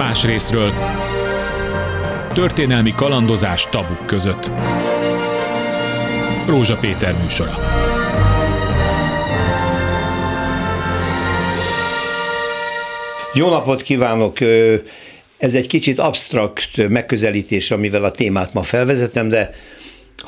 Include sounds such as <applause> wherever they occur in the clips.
Más részről. Történelmi kalandozás tabuk között. Rózsa Péter műsora. Jó napot kívánok! Ez egy kicsit absztrakt megközelítés, amivel a témát ma felvezetem, de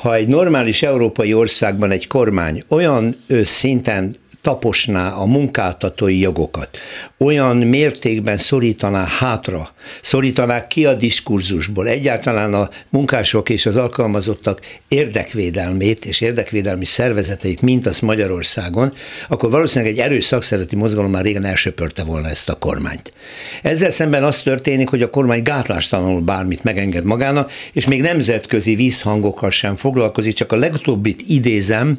ha egy normális európai országban egy kormány olyan szinten taposná a munkáltatói jogokat, olyan mértékben szorítaná hátra, szorítaná ki a diskurzusból, egyáltalán a munkások és az alkalmazottak érdekvédelmét és érdekvédelmi szervezeteit, mint az Magyarországon, akkor valószínűleg egy erős szakszereti mozgalom már régen elsöpörte volna ezt a kormányt. Ezzel szemben az történik, hogy a kormány gátlástalanul bármit megenged magának, és még nemzetközi vízhangokkal sem foglalkozik, csak a legutóbbit idézem,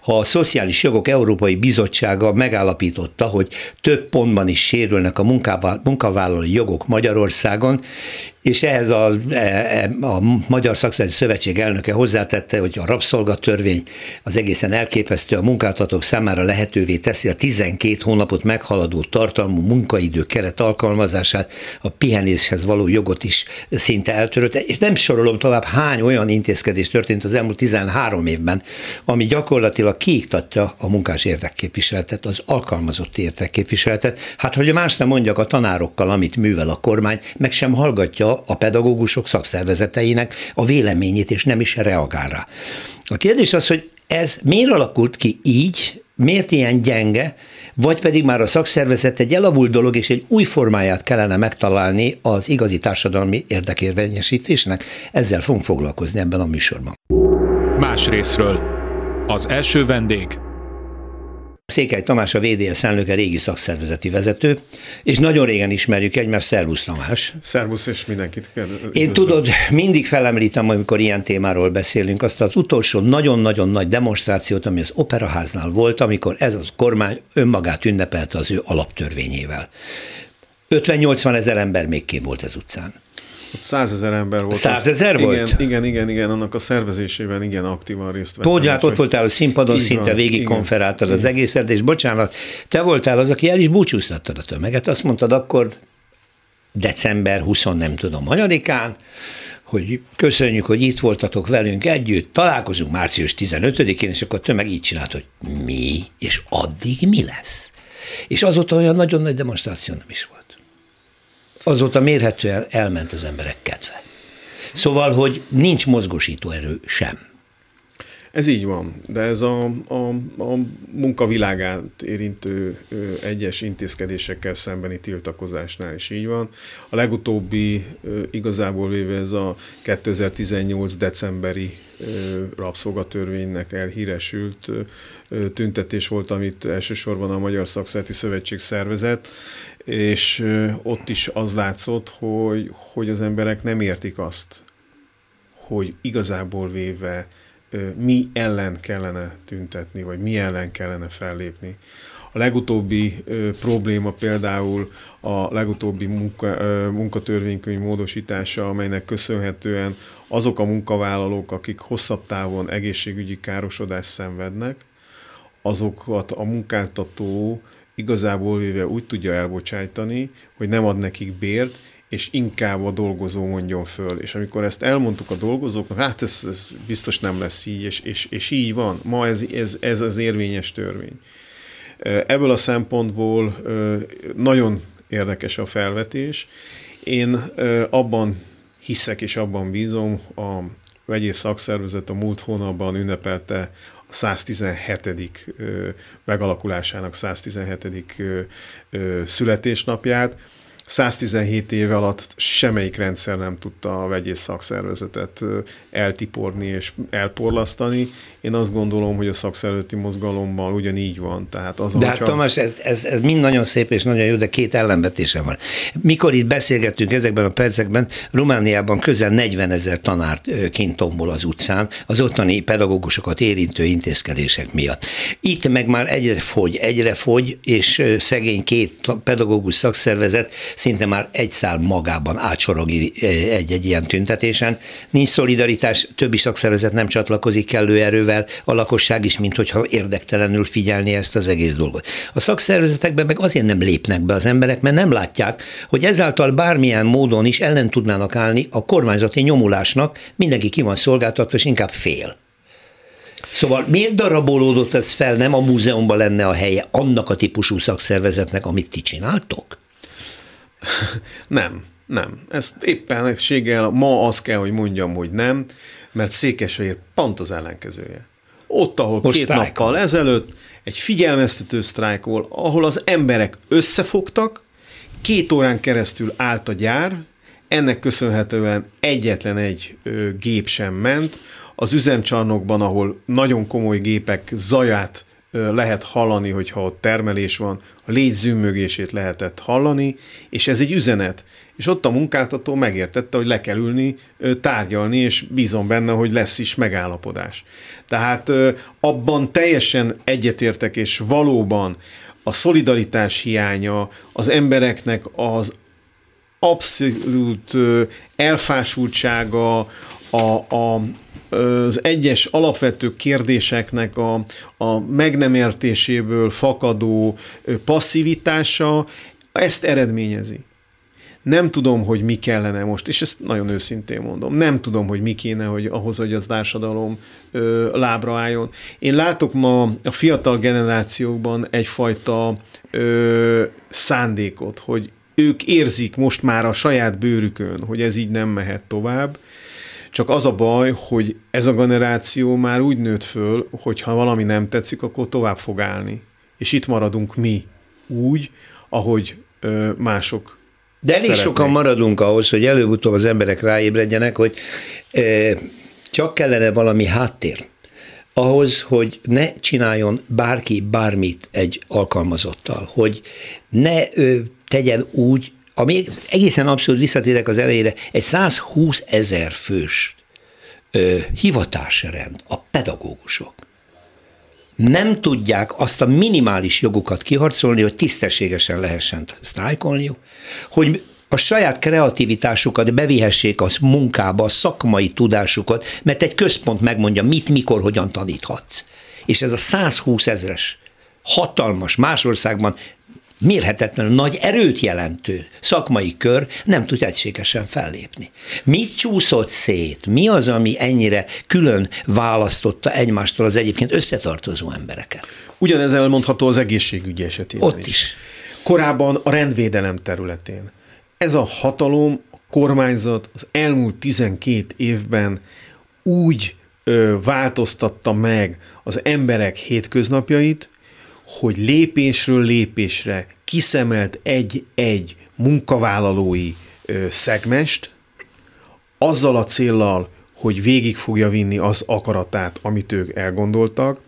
ha a Szociális Jogok Európai Bizottság bizottsága megállapította, hogy több pontban is sérülnek a munkavállalói jogok Magyarországon, és ehhez a, e, e, a Magyar Szakszereti Szövetség elnöke hozzátette, hogy a rabszolgatörvény az egészen elképesztő, a munkáltatók számára lehetővé teszi a 12 hónapot meghaladó tartalmú munkaidő keret alkalmazását, a pihenéshez való jogot is szinte eltörött, és nem sorolom tovább, hány olyan intézkedés történt az elmúlt 13 évben, ami gyakorlatilag kiiktatja a munkás érdekképviseletet, az alkalmazott érdekképviseletet. Hát, hogy más nem mondjak a tanárokkal, amit művel a kormány, meg sem hallgatja a pedagógusok szakszervezeteinek a véleményét, és nem is reagál rá. A kérdés az, hogy ez miért alakult ki így, miért ilyen gyenge, vagy pedig már a szakszervezet egy elavult dolog, és egy új formáját kellene megtalálni az igazi társadalmi érdekérvényesítésnek. Ezzel fogunk foglalkozni ebben a műsorban. Más részről. Az első vendég Székely Tamás a VDS elnöke, régi szakszervezeti vezető, és nagyon régen ismerjük egymást, Szervusz Tamás. Szervusz, és mindenkit kell. Én tudod, mindig felemlítem, amikor ilyen témáról beszélünk, azt az utolsó nagyon-nagyon nagy demonstrációt, ami az Operaháznál volt, amikor ez az kormány önmagát ünnepelte az ő alaptörvényével. 50-80 ezer ember még ki volt az utcán. Százezer ember volt. Százezer volt? Igen, igen, igen, igen, annak a szervezésében igen aktívan részt vettem. Pódiát ott voltál a színpadon, szinte van, végig igen, konferáltad igen. az egészet, és bocsánat, te voltál az, aki el is búcsúztattad a tömeget. Azt mondtad akkor december 20 nem tudom, hanyadikán, hogy köszönjük, hogy itt voltatok velünk együtt, találkozunk március 15-én, és akkor a tömeg így csinált, hogy mi, és addig mi lesz? És azóta olyan nagyon nagy demonstráció nem is volt azóta mérhetően elment az emberek kedve. Szóval, hogy nincs mozgósító erő sem. Ez így van, de ez a, a, a munkavilágát érintő ö, egyes intézkedésekkel szembeni tiltakozásnál is így van. A legutóbbi igazából véve ez a 2018 decemberi rabszolgatörvénynek elhíresült tüntetés volt, amit elsősorban a Magyar Szakszereti Szövetség szervezett, és ott is az látszott, hogy, hogy az emberek nem értik azt, hogy igazából véve mi ellen kellene tüntetni, vagy mi ellen kellene fellépni. A legutóbbi ö, probléma például a legutóbbi munka, ö, munkatörvénykönyv módosítása, amelynek köszönhetően azok a munkavállalók, akik hosszabb távon egészségügyi károsodást szenvednek, azokat a munkáltató igazából véve úgy tudja elbocsájtani, hogy nem ad nekik bért, és inkább a dolgozó mondjon föl. És amikor ezt elmondtuk a dolgozóknak, hát ez, ez biztos nem lesz így, és, és, és így van. Ma ez, ez, ez az érvényes törvény. Ebből a szempontból nagyon érdekes a felvetés. Én abban hiszek és abban bízom, a vegyész szakszervezet a múlt hónapban ünnepelte 117. megalakulásának 117. születésnapját, 117 év alatt semmelyik rendszer nem tudta a vegyész szakszervezetet eltiporni és elporlasztani. Én azt gondolom, hogy a szakszervezeti mozgalommal ugyanígy van. Tehát az, de hát hogyha... Tamás, ez, ez, ez mind nagyon szép és nagyon jó, de két ellenvetése van. Mikor itt beszélgettünk ezekben a percekben, Romániában közel 40 ezer tanárt kint tombol az utcán, az ottani pedagógusokat érintő intézkedések miatt. Itt meg már egyre fogy, egyre fogy, és szegény két pedagógus szakszervezet szinte már egy szál magában átsorog egy-egy ilyen tüntetésen. Nincs szolidaritás, többi szakszervezet nem csatlakozik kellő erővel, a lakosság is, mint hogyha érdektelenül figyelni ezt az egész dolgot. A szakszervezetekben meg azért nem lépnek be az emberek, mert nem látják, hogy ezáltal bármilyen módon is ellen tudnának állni a kormányzati nyomulásnak, mindenki ki van szolgáltatva, és inkább fél. Szóval miért darabolódott ez fel, nem a múzeumban lenne a helye annak a típusú szakszervezetnek, amit ti csináltok? <laughs> Nem, nem. Ezt éppenséggel ma azt kell, hogy mondjam, hogy nem, mert Székesfehér pont az ellenkezője. Ott, ahol Most két sztrájkol. nappal ezelőtt egy figyelmeztető sztrájkol, ahol az emberek összefogtak, két órán keresztül állt a gyár, ennek köszönhetően egyetlen egy ö, gép sem ment, az üzemcsarnokban, ahol nagyon komoly gépek zaját lehet hallani, hogyha ott termelés van, légy zümmögését lehetett hallani, és ez egy üzenet. És ott a munkáltató megértette, hogy le kell ülni, tárgyalni, és bízom benne, hogy lesz is megállapodás. Tehát abban teljesen egyetértek, és valóban a szolidaritás hiánya, az embereknek az abszolút elfásultsága, a, a, az egyes alapvető kérdéseknek a, a meg nem értéséből fakadó passzivitása ezt eredményezi. Nem tudom, hogy mi kellene most, és ezt nagyon őszintén mondom, nem tudom, hogy mi kéne, hogy ahhoz, hogy az társadalom ö, lábra álljon. Én látok ma a fiatal generációkban egyfajta ö, szándékot, hogy ők érzik most már a saját bőrükön, hogy ez így nem mehet tovább, csak az a baj, hogy ez a generáció már úgy nőtt föl, hogy ha valami nem tetszik, akkor tovább fog állni. És itt maradunk mi úgy, ahogy ö, mások De elég szeretnék. sokan maradunk ahhoz, hogy előbb-utóbb az emberek ráébredjenek, hogy ö, csak kellene valami háttér ahhoz, hogy ne csináljon bárki bármit egy alkalmazottal, hogy ne ö, tegyen úgy, ami egészen abszolút visszatérek az elejére, egy 120 ezer fős ö, hivatásrend, a pedagógusok nem tudják azt a minimális jogukat kiharcolni, hogy tisztességesen lehessen sztrájkolniuk, hogy a saját kreativitásukat bevihessék a munkába, a szakmai tudásukat, mert egy központ megmondja, mit, mikor, hogyan taníthatsz. És ez a 120 ezres hatalmas, más országban mérhetetlenül nagy erőt jelentő szakmai kör nem tud egységesen fellépni. Mit csúszott szét? Mi az, ami ennyire külön választotta egymástól az egyébként összetartozó embereket? Ugyanez elmondható az egészségügyi esetében Ott is. is. Korábban a rendvédelem területén. Ez a hatalom, a kormányzat az elmúlt 12 évben úgy ö, változtatta meg az emberek hétköznapjait, hogy lépésről lépésre kiszemelt egy-egy munkavállalói ö, szegmest, azzal a céllal, hogy végig fogja vinni az akaratát, amit ők elgondoltak,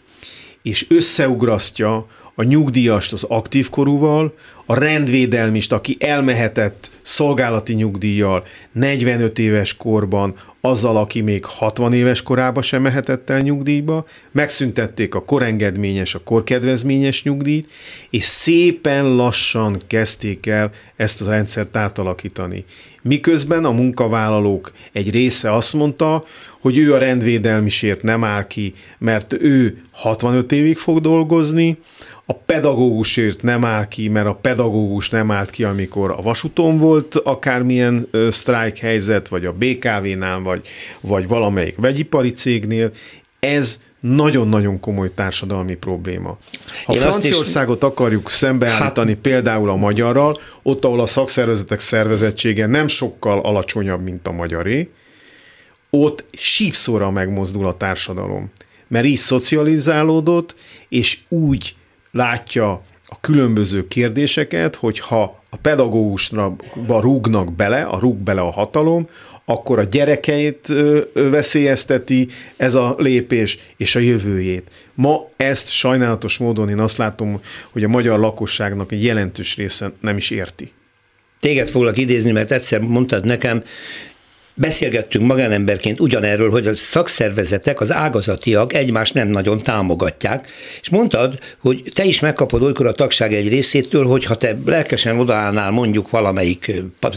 és összeugrasztja a nyugdíjast az aktív korúval, a rendvédelmist, aki elmehetett szolgálati nyugdíjjal 45 éves korban, azzal, aki még 60 éves korába sem mehetett el nyugdíjba, megszüntették a korengedményes, a korkedvezményes nyugdíjt, és szépen lassan kezdték el ezt a rendszert átalakítani. Miközben a munkavállalók egy része azt mondta, hogy ő a rendvédelmisért nem áll ki, mert ő 65 évig fog dolgozni, a pedagógusért nem áll ki, mert a pedagógus nem állt ki, amikor a vasúton volt akármilyen sztrájk helyzet, vagy a BKV-nál, vagy, vagy valamelyik vegyipari cégnél. Ez nagyon-nagyon komoly társadalmi probléma. Ha Én Franciaországot is... akarjuk szembeállítani hát... például a magyarral, ott, ahol a szakszervezetek szervezettsége nem sokkal alacsonyabb, mint a magyaré, ott sípszóra megmozdul a társadalom. Mert így szocializálódott, és úgy látja a különböző kérdéseket, hogyha a pedagógusra rúgnak bele, a rúg bele a hatalom, akkor a gyerekeit veszélyezteti ez a lépés, és a jövőjét. Ma ezt sajnálatos módon én azt látom, hogy a magyar lakosságnak egy jelentős része nem is érti. Téged foglak idézni, mert egyszer mondtad nekem, beszélgettünk magánemberként ugyanerről, hogy a szakszervezetek, az ágazatiak egymást nem nagyon támogatják, és mondtad, hogy te is megkapod olykor a tagság egy részétől, hogy ha te lelkesen odaállnál mondjuk valamelyik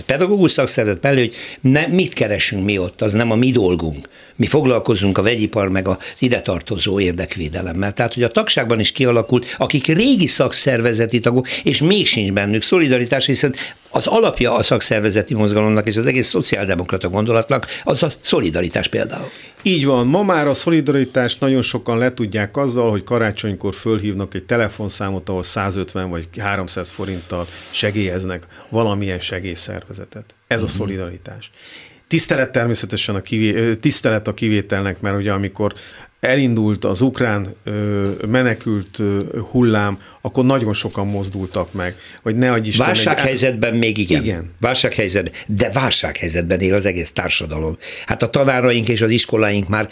pedagógus szakszervezet mellé, hogy ne, mit keresünk mi ott, az nem a mi dolgunk. Mi foglalkozunk a vegyipar meg az ide tartozó érdekvédelemmel. Tehát, hogy a tagságban is kialakult, akik régi szakszervezeti tagok, és még sincs bennük szolidaritás, hiszen az alapja a szakszervezeti mozgalomnak és az egész szociáldemokrata gondolatnak az a szolidaritás például. Így van, ma már a szolidaritást nagyon sokan letudják azzal, hogy karácsonykor fölhívnak egy telefonszámot, ahol 150 vagy 300 forinttal segélyeznek valamilyen segélyszervezetet. Ez a mhm. szolidaritás. Tisztelet természetesen a, kivé, tisztelet a kivételnek, mert ugye amikor elindult az ukrán ö, menekült ö, hullám, akkor nagyon sokan mozdultak meg. Vagy ne adj Isten, Válsághelyzetben egy... még igen. igen. Válsághelyzetben, de válsághelyzetben él az egész társadalom. Hát a tanáraink és az iskoláink már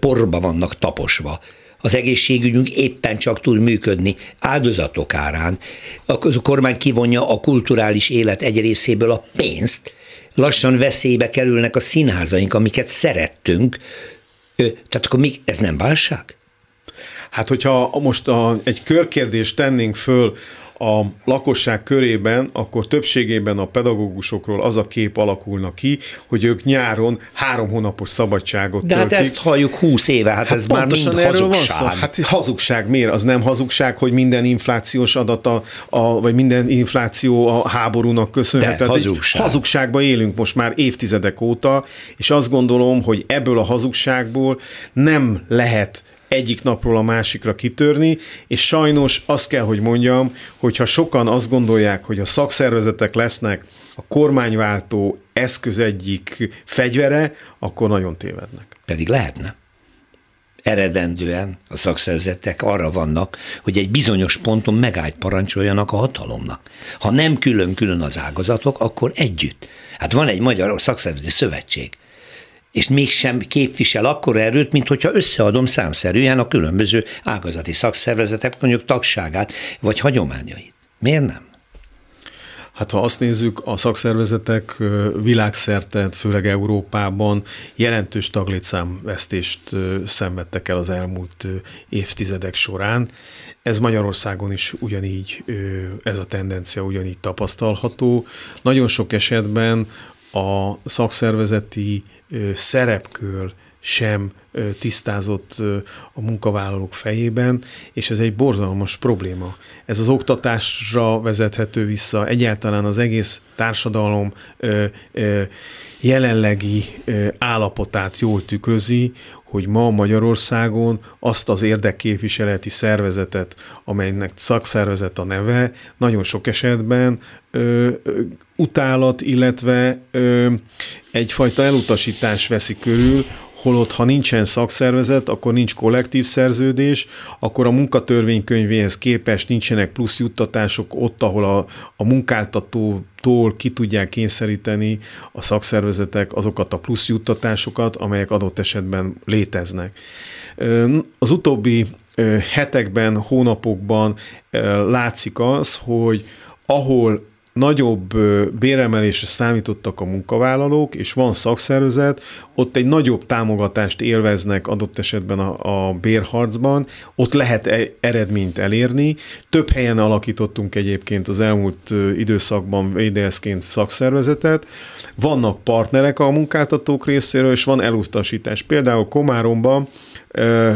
porba vannak taposva az egészségügyünk éppen csak tud működni áldozatok árán. A kormány kivonja a kulturális élet egy részéből a pénzt, lassan veszélybe kerülnek a színházaink, amiket szerettünk, tehát akkor mi, ez nem válság? Hát, hogyha most a, egy körkérdést tennénk föl a lakosság körében, akkor többségében a pedagógusokról az a kép alakulna ki, hogy ők nyáron három hónapos szabadságot De töltik. hát ezt halljuk húsz éve, hát, hát ez már mind erről hazugság. Van szó. Hát hazugság miért? Az nem hazugság, hogy minden inflációs adata, a, vagy minden infláció a háborúnak köszönhető. Hazugság. Hazugságban élünk most már évtizedek óta, és azt gondolom, hogy ebből a hazugságból nem lehet egyik napról a másikra kitörni, és sajnos azt kell, hogy mondjam, hogyha sokan azt gondolják, hogy a szakszervezetek lesznek a kormányváltó eszköz egyik fegyvere, akkor nagyon tévednek. Pedig lehetne eredendően a szakszervezetek arra vannak, hogy egy bizonyos ponton megállt parancsoljanak a hatalomnak. Ha nem külön-külön az ágazatok, akkor együtt. Hát van egy magyar szakszervezeti szövetség és mégsem képvisel akkor erőt, mint hogyha összeadom számszerűen a különböző ágazati szakszervezetek mondjuk tagságát vagy hagyományait. Miért nem? Hát ha azt nézzük, a szakszervezetek világszerte, főleg Európában jelentős taglétszámvesztést szenvedtek el az elmúlt évtizedek során. Ez Magyarországon is ugyanígy, ez a tendencia ugyanígy tapasztalható. Nagyon sok esetben a szakszervezeti szerepkör sem tisztázott a munkavállalók fejében, és ez egy borzalmas probléma. Ez az oktatásra vezethető vissza, egyáltalán az egész társadalom jelenlegi állapotát jól tükrözi, hogy ma Magyarországon azt az érdekképviseleti szervezetet, amelynek szakszervezet a neve, nagyon sok esetben ö, ö, utálat, illetve ö, egyfajta elutasítás veszi körül, holott ha nincsen szakszervezet, akkor nincs kollektív szerződés, akkor a munkatörvénykönyvéhez képest nincsenek plusz juttatások ott, ahol a, a munkáltatótól ki tudják kényszeríteni a szakszervezetek azokat a plusz juttatásokat, amelyek adott esetben léteznek. Az utóbbi hetekben, hónapokban látszik az, hogy ahol nagyobb béremelésre számítottak a munkavállalók, és van szakszervezet, ott egy nagyobb támogatást élveznek adott esetben a, a bérharcban, ott lehet e- eredményt elérni. Több helyen alakítottunk egyébként az elmúlt időszakban VDS-ként szakszervezetet, vannak partnerek a munkáltatók részéről, és van elutasítás. Például Komáromban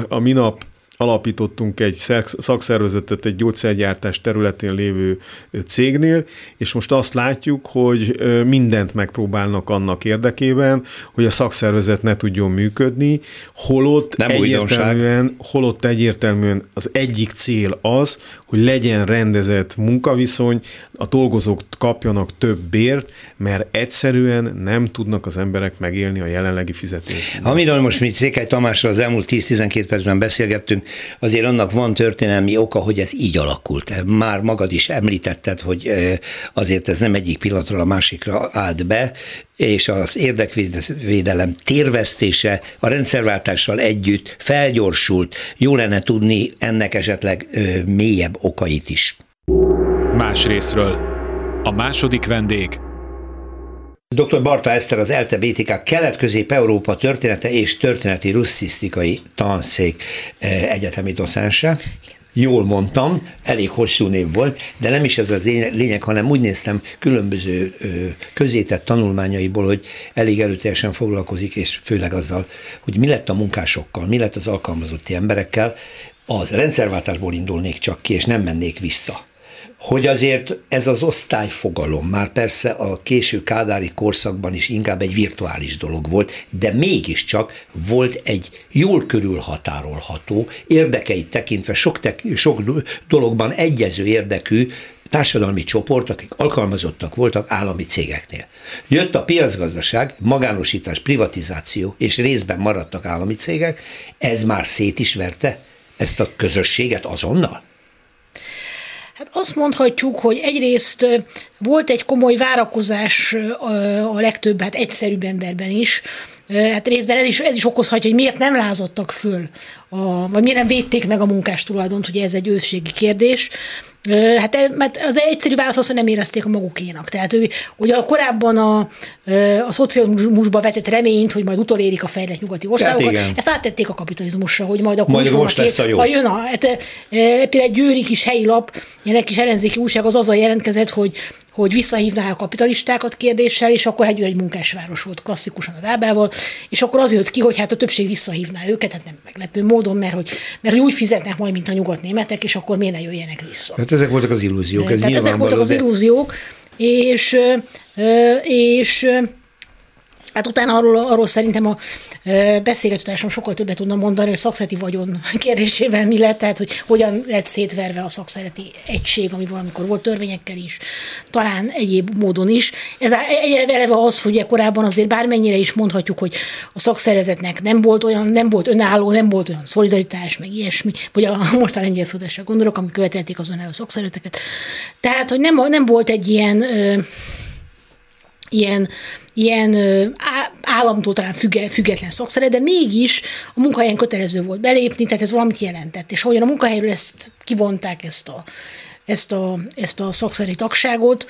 a minap alapítottunk egy szakszervezetet egy gyógyszergyártás területén lévő cégnél, és most azt látjuk, hogy mindent megpróbálnak annak érdekében, hogy a szakszervezet ne tudjon működni, holott Nem egyértelműen, holott egyértelműen az egyik cél az, hogy legyen rendezett munkaviszony, a dolgozók kapjanak több bért, mert egyszerűen nem tudnak az emberek megélni a jelenlegi fizetésben. Amiről most mi Székely Tamásra az elmúlt 10-12 percben beszélgettünk, azért annak van történelmi oka, hogy ez így alakult. Már magad is említetted, hogy azért ez nem egyik pillanatról a másikra állt be, és az érdekvédelem térvesztése a rendszerváltással együtt felgyorsult. Jó lenne tudni ennek esetleg mélyebb okait is. Más részről. A második vendég Dr. Barta Eszter az ELTE BTK Kelet-Közép-Európa története és történeti russzisztikai tanszék eh, egyetemi docense. Jól mondtam, elég hosszú név volt, de nem is ez az lényeg, hanem úgy néztem különböző közétett tanulmányaiból, hogy elég erőteljesen foglalkozik, és főleg azzal, hogy mi lett a munkásokkal, mi lett az alkalmazotti emberekkel, az rendszerváltásból indulnék csak ki, és nem mennék vissza hogy azért ez az osztályfogalom már persze a késő kádári korszakban is inkább egy virtuális dolog volt, de mégiscsak volt egy jól körülhatárolható, érdekeit tekintve sok, tek, sok dologban egyező érdekű társadalmi csoport, akik alkalmazottak voltak állami cégeknél. Jött a piacgazdaság, magánosítás, privatizáció, és részben maradtak állami cégek, ez már szét is verte ezt a közösséget azonnal? Hát azt mondhatjuk, hogy egyrészt volt egy komoly várakozás a legtöbb, hát egyszerűbb emberben is, Hát részben ez is, ez is okozhatja, hogy miért nem lázadtak föl, a, vagy miért nem védték meg a munkástulajdont, ugye ez egy ősségi kérdés. Hát e, mert az egyszerű válasz az, hogy nem érezték a magukénak. Tehát ugye korábban a, a szocializmusba vetett reményt, hogy majd utolérik a fejlett nyugati országokat, hát ezt áttették a kapitalizmusra, hogy majd akkor majd most lesz a jó. Ha jön a, hát, például egy győri kis helyi lap, ilyen kis ellenzéki újság az azzal jelentkezett, hogy hogy visszahívná a kapitalistákat kérdéssel, és akkor egy egy munkásváros volt klasszikusan a Rábával, és akkor az jött ki, hogy hát a többség visszahívná őket, hát nem meglepő módon, mert hogy, mert hogy úgy fizetnek majd, mint a nyugat-németek, és akkor miért ne jöjjenek vissza. Hát ezek voltak az illúziók. Ez Tehát ezek voltak az illúziók, és, és Hát utána arról, arról szerintem a beszélgetőtársam sokkal többet tudna mondani, hogy a szakszereti vagyon kérdésével mi lett, tehát hogy hogyan lett szétverve a szakszereti egység, ami valamikor volt törvényekkel is, talán egyéb módon is. Ez eleve az, hogy korábban azért bármennyire is mondhatjuk, hogy a szakszervezetnek nem volt olyan, nem volt önálló, nem volt olyan szolidaritás, meg ilyesmi, vagy a <laughs> most a lengyel gondolok, ami követelték az önálló szakszervezeteket. Tehát, hogy nem, nem volt egy ilyen ö, ilyen, ilyen államtól talán függe, független szakszere, de mégis a munkahelyen kötelező volt belépni, tehát ez valamit jelentett. És ahogyan a munkahelyről ezt kivonták, ezt a, ezt a, ezt a szakszeri tagságot,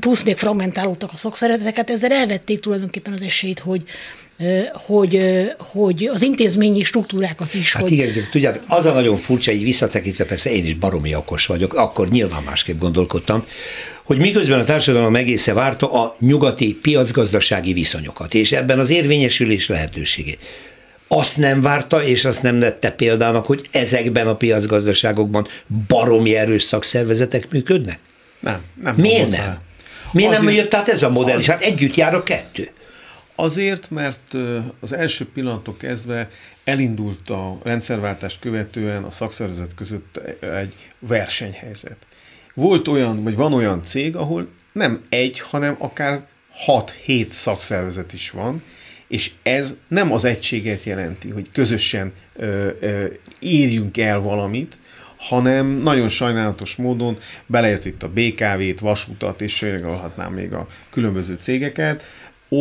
plusz még fragmentálódtak a szakszereteteket, ezzel elvették tulajdonképpen az esélyt, hogy, hogy, hogy az intézményi struktúrákat is. Hát hogy... igen, tudjátok, az a nagyon furcsa, így visszatekintve persze én is baromi okos vagyok, akkor nyilván másképp gondolkodtam, hogy miközben a társadalom egésze várta a nyugati piacgazdasági viszonyokat, és ebben az érvényesülés lehetőségét. Azt nem várta, és azt nem lette példának, hogy ezekben a piacgazdaságokban baromi erős szakszervezetek működnek? Nem. nem Miért nem? Miért nem jött át ez a modell? Az, hát együtt jár a kettő. Azért, mert az első pillanatok kezdve elindult a rendszerváltást követően a szakszervezet között egy versenyhelyzet. Volt olyan, vagy van olyan cég, ahol nem egy, hanem akár 6-7 szakszervezet is van, és ez nem az egységet jelenti, hogy közösen ö, ö, érjünk el valamit, hanem nagyon sajnálatos módon beleért itt a BKV-t, vasútat, és sorolhatnám még a különböző cégeket,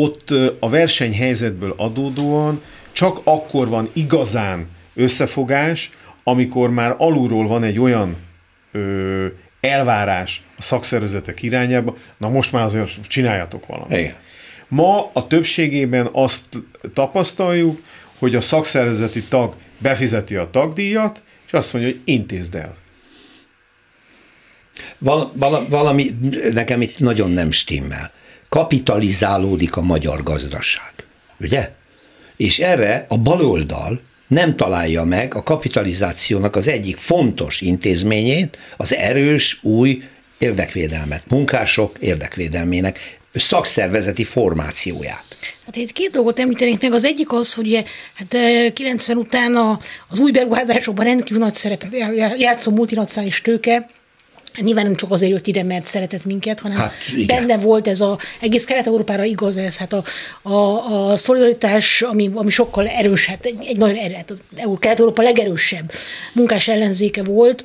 ott a versenyhelyzetből adódóan csak akkor van igazán összefogás, amikor már alulról van egy olyan ö, elvárás a szakszervezetek irányába, na most már azért csináljatok valamit. Igen. Ma a többségében azt tapasztaljuk, hogy a szakszervezeti tag befizeti a tagdíjat, és azt mondja, hogy intézd el. Val- val- valami nekem itt nagyon nem stimmel. Kapitalizálódik a magyar gazdaság, ugye? És erre a baloldal nem találja meg a kapitalizációnak az egyik fontos intézményét, az erős, új érdekvédelmet, munkások érdekvédelmének szakszervezeti formációját. Hát itt két dolgot említenék meg. Az egyik az, hogy hát 90 után a, az új beruházásokban rendkívül nagy szerepet játszó multinacionális tőke, Nyilván nem csak azért jött ide, mert szeretett minket, hanem hát, benne volt ez a, egész Kelet-Európára igaz ez, hát a, a, a szolidaritás, ami, ami sokkal erős, hát egy, egy nagyon erős, hát Kelet-Európa legerősebb munkás ellenzéke volt,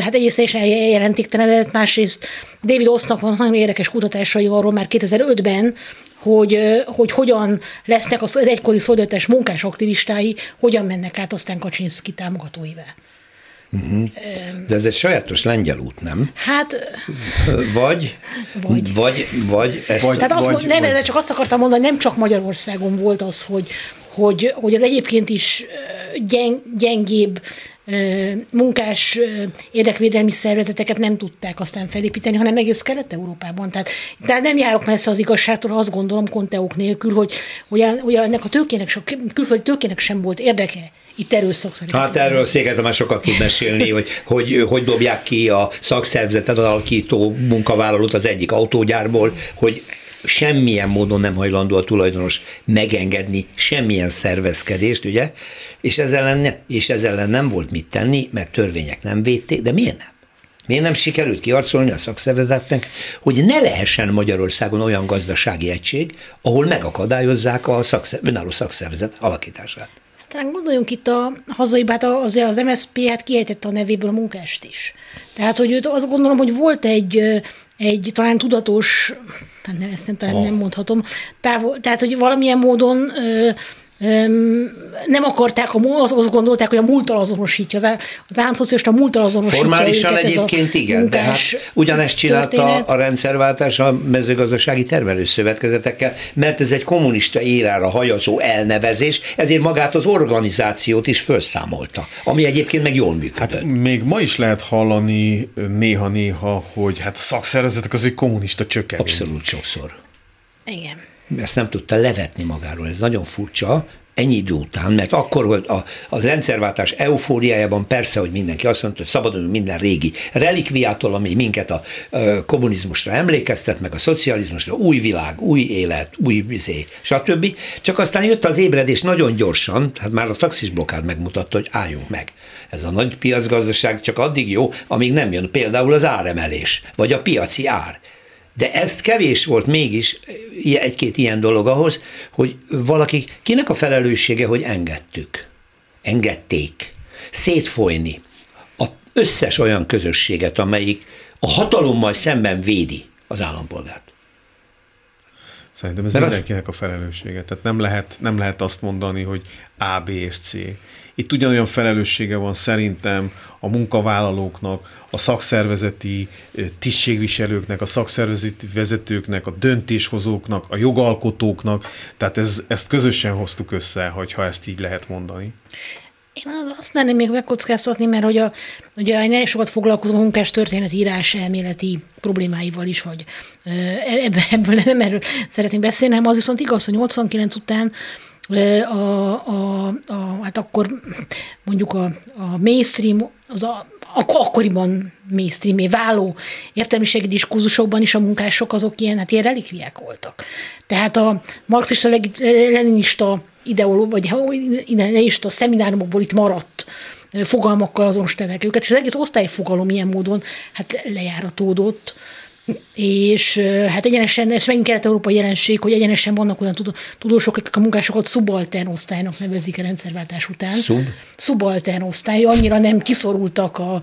hát egyrészt is jelentéktelenedett, másrészt David Osznak van nagyon érdekes kutatásai arról már 2005-ben, hogy, hogy hogyan lesznek az egykori szolidaritás munkás aktivistái, hogyan mennek át aztán Kaczynszki támogatóivel. De ez egy sajátos lengyel út, nem? Hát, Vagy, Vagy. vagy, vagy, ezt, Vagy- tehát azt, vagy- mond, nem, vagy- csak azt akartam mondani, nem csak Magyarországon volt az, hogy, hogy, hogy az egyébként is gyeng, gyengébb munkás érdekvédelmi szervezeteket nem tudták aztán felépíteni, hanem egész Kelet-Európában. Tehát, tehát nem járok messze az igazságtól, azt gondolom konteók nélkül, hogy, hogy, a- hogy ennek a tőkének, so- külföldi tőkének sem volt érdeke itt erőszak Hát erről Székely Tamás sokat tud mesélni, hogy, hogy hogy dobják ki a szakszervezetet alakító munkavállalót az egyik autógyárból, hogy semmilyen módon nem hajlandó a tulajdonos megengedni semmilyen szervezkedést, ugye? És ezzel ellen, és ezzel ellen nem volt mit tenni, mert törvények nem védték, de miért nem? Miért nem sikerült kiarcolni a szakszervezetnek, hogy ne lehessen Magyarországon olyan gazdasági egység, ahol megakadályozzák a szakszer, önálló szakszervezet alakítását? Talán gondoljunk itt a hazai, hát az, az MSZP hát kiejtette a nevéből a munkást is. Tehát, hogy őt azt gondolom, hogy volt egy, egy talán tudatos, hát nem, ezt nem, talán nem mondhatom, távol, tehát, hogy valamilyen módon ö, nem akarták, a, mu- azt, gondolták, hogy a múlttal azonosítja, az, az államszocialista múlttal azonosítja Formálisan őket egyébként ez a igen, de hát ugyanezt csinálta történet. a rendszerváltás a mezőgazdasági termelőszövetkezetekkel, mert ez egy kommunista érára hajazó elnevezés, ezért magát az organizációt is felszámolta, ami egyébként meg jól működött. Hát még ma is lehet hallani néha-néha, hogy hát a szakszervezetek az egy kommunista csökkevény. Abszolút sokszor. Igen. Ezt nem tudta levetni magáról, ez nagyon furcsa, ennyi idő után, mert akkor volt a, az rendszerváltás eufóriájában persze, hogy mindenki azt mondta, hogy szabadulunk minden régi relikviától, ami minket a, a kommunizmusra emlékeztet, meg a szocializmusra, új világ, új élet, új vizé, stb. Csak aztán jött az ébredés nagyon gyorsan, hát már a taxis blokkád megmutatta, hogy álljunk meg. Ez a nagy piacgazdaság csak addig jó, amíg nem jön például az áremelés, vagy a piaci ár. De ezt kevés volt mégis egy-két ilyen dolog ahhoz, hogy valaki, kinek a felelőssége, hogy engedtük, engedték szétfolyni az összes olyan közösséget, amelyik a hatalommal szemben védi az állampolgárt. Szerintem ez Mert mindenkinek a felelőssége. Tehát nem lehet, nem lehet azt mondani, hogy A, B és C. Itt ugyanolyan felelőssége van szerintem a munkavállalóknak, a szakszervezeti tisztségviselőknek, a szakszervezeti vezetőknek, a döntéshozóknak, a jogalkotóknak. Tehát ez, ezt közösen hoztuk össze, hogyha ezt így lehet mondani. Én az- azt merném még megkockáztatni, mert hogy a, ugye én nagyon sokat foglalkozom a munkás történetírás elméleti problémáival is, vagy ebből, ebből nem erről szeretnék beszélni, hanem az viszont igaz, hogy 89 után a, a, a, hát akkor mondjuk a, a mainstream, az a, ak- akkoriban mainstreamé váló értelmiségi diskurzusokban is a munkások azok ilyen, hát ilyen relikviák voltak. Tehát a marxista, leninista ideológ, vagy leninista szeminárumokból itt maradt fogalmakkal azonosították őket, és az egész osztályfogalom ilyen módon hát lejáratódott, és hát egyenesen, ez megint kelet-európai jelenség, hogy egyenesen vannak olyan tudó- tudósok, akik a munkásokat subaltern osztálynak nevezik a rendszerváltás után. Szub? Subaltern osztály, annyira nem kiszorultak a,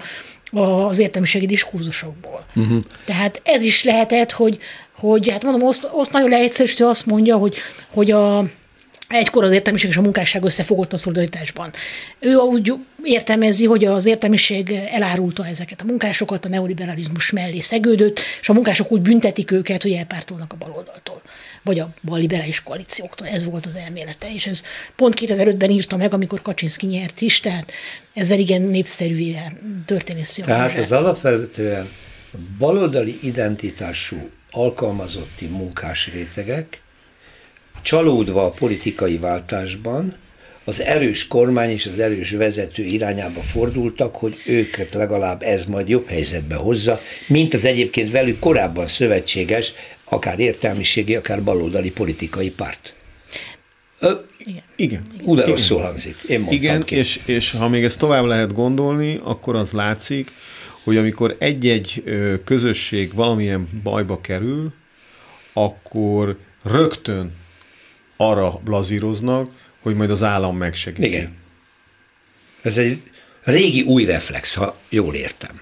a, az értelmiségi diskurzusokból. Uh-huh. Tehát ez is lehetett, hogy, hogy hát mondom, azt, azt nagyon leegyszerűsítő azt mondja, hogy, hogy a, Egykor az értelmiség és a munkásság összefogott a szolidaritásban. Ő úgy értelmezi, hogy az értelmiség elárulta ezeket a munkásokat, a neoliberalizmus mellé szegődött, és a munkások úgy büntetik őket, hogy elpártolnak a baloldaltól, vagy a balliberális koalícióktól. Ez volt az elmélete, és ez pont 2005-ben írta meg, amikor Kaczynszki nyert is, tehát ezzel igen népszerűvé történészi Tehát az alapvetően baloldali identitású alkalmazotti munkás rétegek csalódva a politikai váltásban az erős kormány és az erős vezető irányába fordultak, hogy őket legalább ez majd jobb helyzetbe hozza, mint az egyébként velük korábban szövetséges, akár értelmiségi, akár baloldali politikai párt. Ö, Igen. Ú, de rosszul hangzik. Én mondtam Igen, ki. és, és ha még ezt tovább lehet gondolni, akkor az látszik, hogy amikor egy-egy közösség valamilyen bajba kerül, akkor rögtön arra blazíroznak, hogy majd az állam megsegíti. Igen. Ez egy régi új reflex, ha jól értem.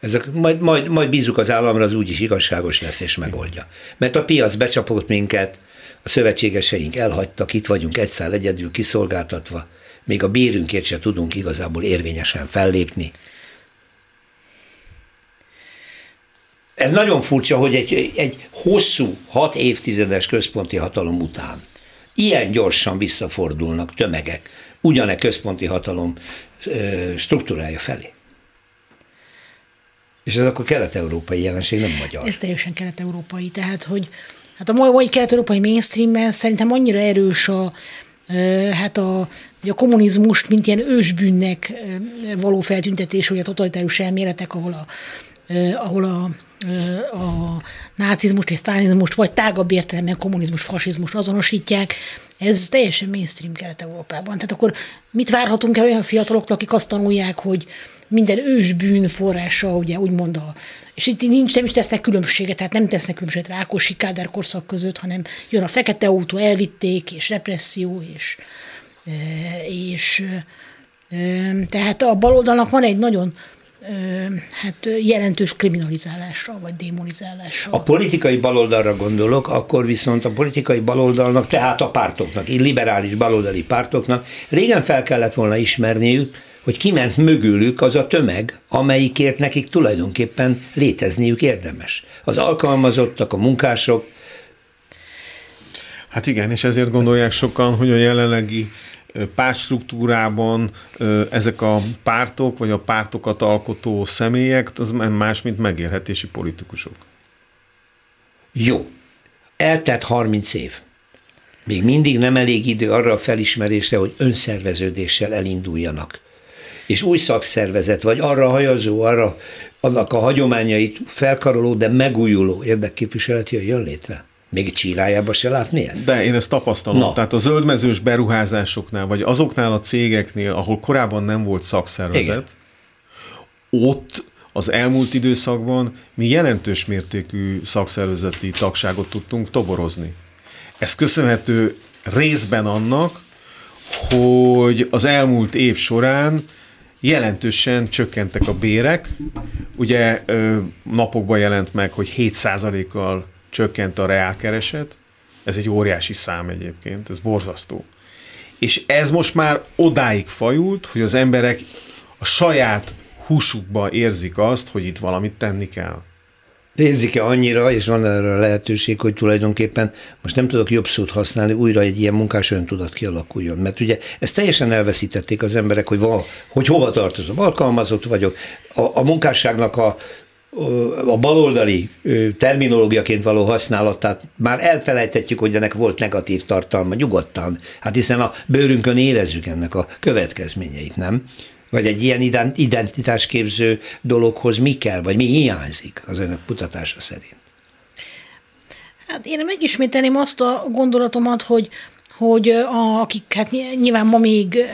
Ezek, majd, majd, majd bízunk az államra, az úgyis igazságos lesz és megoldja. Mert a piac becsapott minket, a szövetségeseink elhagytak, itt vagyunk egy szál egyedül kiszolgáltatva, még a bérünkért se tudunk igazából érvényesen fellépni. Ez nagyon furcsa, hogy egy, egy hosszú, hat évtizedes központi hatalom után ilyen gyorsan visszafordulnak tömegek ugyane központi hatalom struktúrája felé. És ez akkor kelet-európai jelenség, nem magyar. Ez teljesen kelet-európai, tehát hogy hát a mai kelet-európai mainstreamben szerintem annyira erős a, hát a, a kommunizmust, mint ilyen ősbűnnek való feltüntetés, hogy a totalitárius elméletek, ahol a, ahol a, a nácizmust és sztálizmust, vagy tágabb értelemben kommunizmus, fasizmus azonosítják, ez teljesen mainstream Kelet-Európában. Tehát akkor mit várhatunk el olyan fiataloktól, akik azt tanulják, hogy minden ősbűn forrása, ugye úgymond a, és itt nincs, nem is tesznek különbséget, tehát nem tesznek különbséget Rákosi Kádár korszak között, hanem jön a fekete autó, elvitték, és represszió, és, és tehát a baloldalnak van egy nagyon hát jelentős kriminalizálásra, vagy démonizálásra. A politikai baloldalra gondolok, akkor viszont a politikai baloldalnak, tehát a pártoknak, liberális baloldali pártoknak régen fel kellett volna ismerniük, hogy kiment mögülük az a tömeg, amelyikért nekik tulajdonképpen létezniük érdemes. Az alkalmazottak, a munkások. Hát igen, és ezért gondolják sokan, hogy a jelenlegi pártstruktúrában ezek a pártok, vagy a pártokat alkotó személyek, az más, mint megélhetési politikusok. Jó. Eltelt 30 év. Még mindig nem elég idő arra a felismerésre, hogy önszerveződéssel elinduljanak. És új szakszervezet, vagy arra hajazó, arra annak a hagyományait felkaroló, de megújuló érdekképviselet jön létre. Még csírájába se látni ezt? De én ezt tapasztalom. Na. Tehát a zöldmezős beruházásoknál, vagy azoknál a cégeknél, ahol korábban nem volt szakszervezet, Igen. ott az elmúlt időszakban mi jelentős mértékű szakszervezeti tagságot tudtunk toborozni. Ez köszönhető részben annak, hogy az elmúlt év során jelentősen csökkentek a bérek. Ugye napokban jelent meg, hogy 7%-kal csökkent a reálkereset, ez egy óriási szám egyébként, ez borzasztó. És ez most már odáig fajult, hogy az emberek a saját húsukba érzik azt, hogy itt valamit tenni kell. Érzik-e annyira, és van erre a lehetőség, hogy tulajdonképpen most nem tudok jobb szót használni, újra egy ilyen munkás öntudat kialakuljon. Mert ugye ezt teljesen elveszítették az emberek, hogy, van, hogy hova tartozom, alkalmazott vagyok. A, a munkásságnak a a baloldali terminológiaként való használatát már elfelejtetjük, hogy ennek volt negatív tartalma nyugodtan. Hát hiszen a bőrünkön érezzük ennek a következményeit, nem? Vagy egy ilyen identitásképző dologhoz mi kell, vagy mi hiányzik az önök kutatása szerint? Hát én megismételném azt a gondolatomat, hogy, hogy a, akik hát nyilván ma még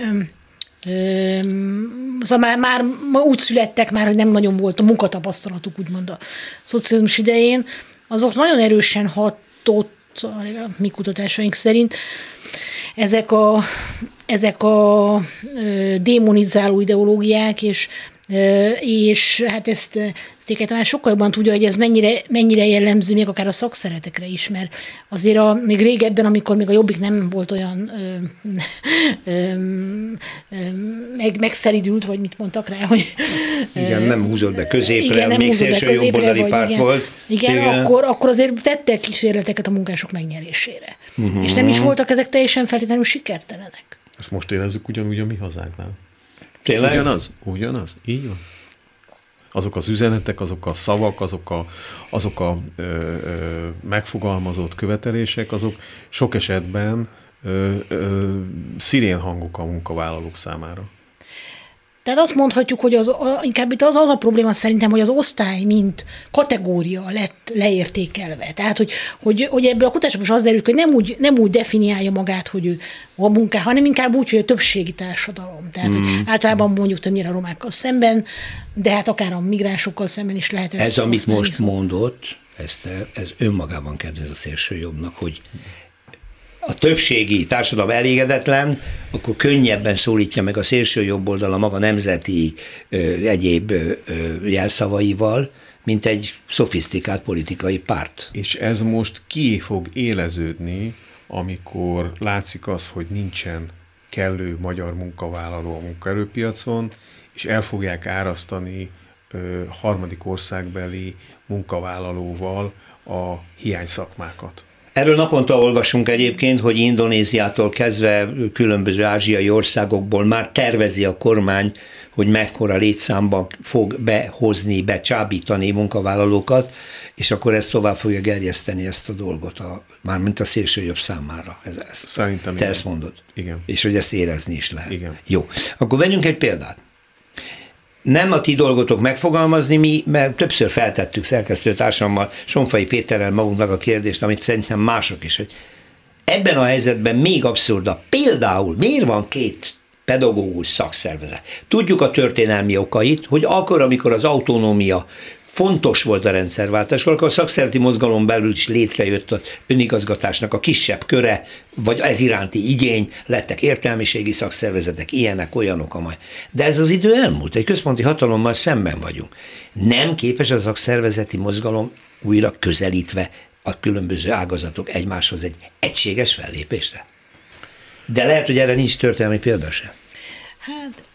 Szóval már, már úgy születtek már, hogy nem nagyon volt a munkatapasztalatuk, úgymond a szocializmus idején, azok nagyon erősen hatott, a mi kutatásaink szerint, ezek a, ezek a démonizáló ideológiák, és és hát ezt Székely talán sokkal jobban tudja, hogy ez mennyire, mennyire jellemző még akár a szakszeretekre is, mert azért a, még régebben, amikor még a Jobbik nem volt olyan ö, <laughs> ö, ö, meg, megszeridült, vagy mit mondtak rá, hogy... Igen, nem húzott be középre, igen, nem még szélső jobboldali párt igen, volt. Igen, igen. Akkor, akkor azért tettek kísérleteket a munkások megnyerésére. Uh-huh. És nem is voltak ezek teljesen feltétlenül sikertelenek. Ezt most érezzük ugyanúgy a mi hazánknál. Tényleg? Ugyanaz, ugyanaz, így van. Azok az üzenetek, azok a szavak, azok a, azok a ö, ö, megfogalmazott követelések, azok sok esetben ö, ö, szirén hangok a munkavállalók számára. Tehát azt mondhatjuk, hogy az, inkább itt az, az a probléma szerintem, hogy az osztály mint kategória lett leértékelve. Tehát, hogy, hogy, hogy ebből a kutatásból az derül, hogy nem úgy, nem úgy definiálja magát, hogy ő a munká, hanem inkább úgy, hogy a többségi társadalom. Tehát, mm. hogy mhm. általában mondjuk többnyire a romákkal szemben, de hát akár a migránsokkal szemben is lehet ezt Ez, amit most mondott, Eszter, ez önmagában kedvez a szélső jobbnak, hogy a többségi társadalom elégedetlen, akkor könnyebben szólítja meg a szélső jobb oldal maga nemzeti ö, egyéb ö, jelszavaival, mint egy szofisztikált politikai párt. És ez most ki fog éleződni, amikor látszik az, hogy nincsen kellő magyar munkavállaló a munkaerőpiacon, és el fogják árasztani ö, harmadik országbeli munkavállalóval a hiány szakmákat. Erről naponta olvasunk egyébként, hogy Indonéziától kezdve különböző ázsiai országokból már tervezi a kormány, hogy mekkora létszámban fog behozni, becsábítani munkavállalókat, és akkor ez tovább fogja gerjeszteni ezt a dolgot, a, mármint a szélső jobb számára. Ez, ez, Szerintem Te igen. ezt mondod. Igen. És hogy ezt érezni is lehet. Igen. Jó. Akkor vegyünk egy példát. Nem a ti dolgotok megfogalmazni, mi, mert többször feltettük szerkesztőtársammal, Sonfai Péterrel magunknak a kérdést, amit szerintem mások is, hogy ebben a helyzetben még abszurdabb. Például miért van két pedagógus szakszervezet? Tudjuk a történelmi okait, hogy akkor, amikor az autonómia fontos volt a rendszerváltáskor, akkor a szakszereti mozgalom belül is létrejött az önigazgatásnak a kisebb köre, vagy ez iránti igény, lettek értelmiségi szakszervezetek, ilyenek, olyanok, amely. De ez az idő elmúlt, egy központi hatalommal szemben vagyunk. Nem képes a szakszervezeti mozgalom újra közelítve a különböző ágazatok egymáshoz egy egységes fellépésre. De lehet, hogy erre nincs történelmi példa sem. Hát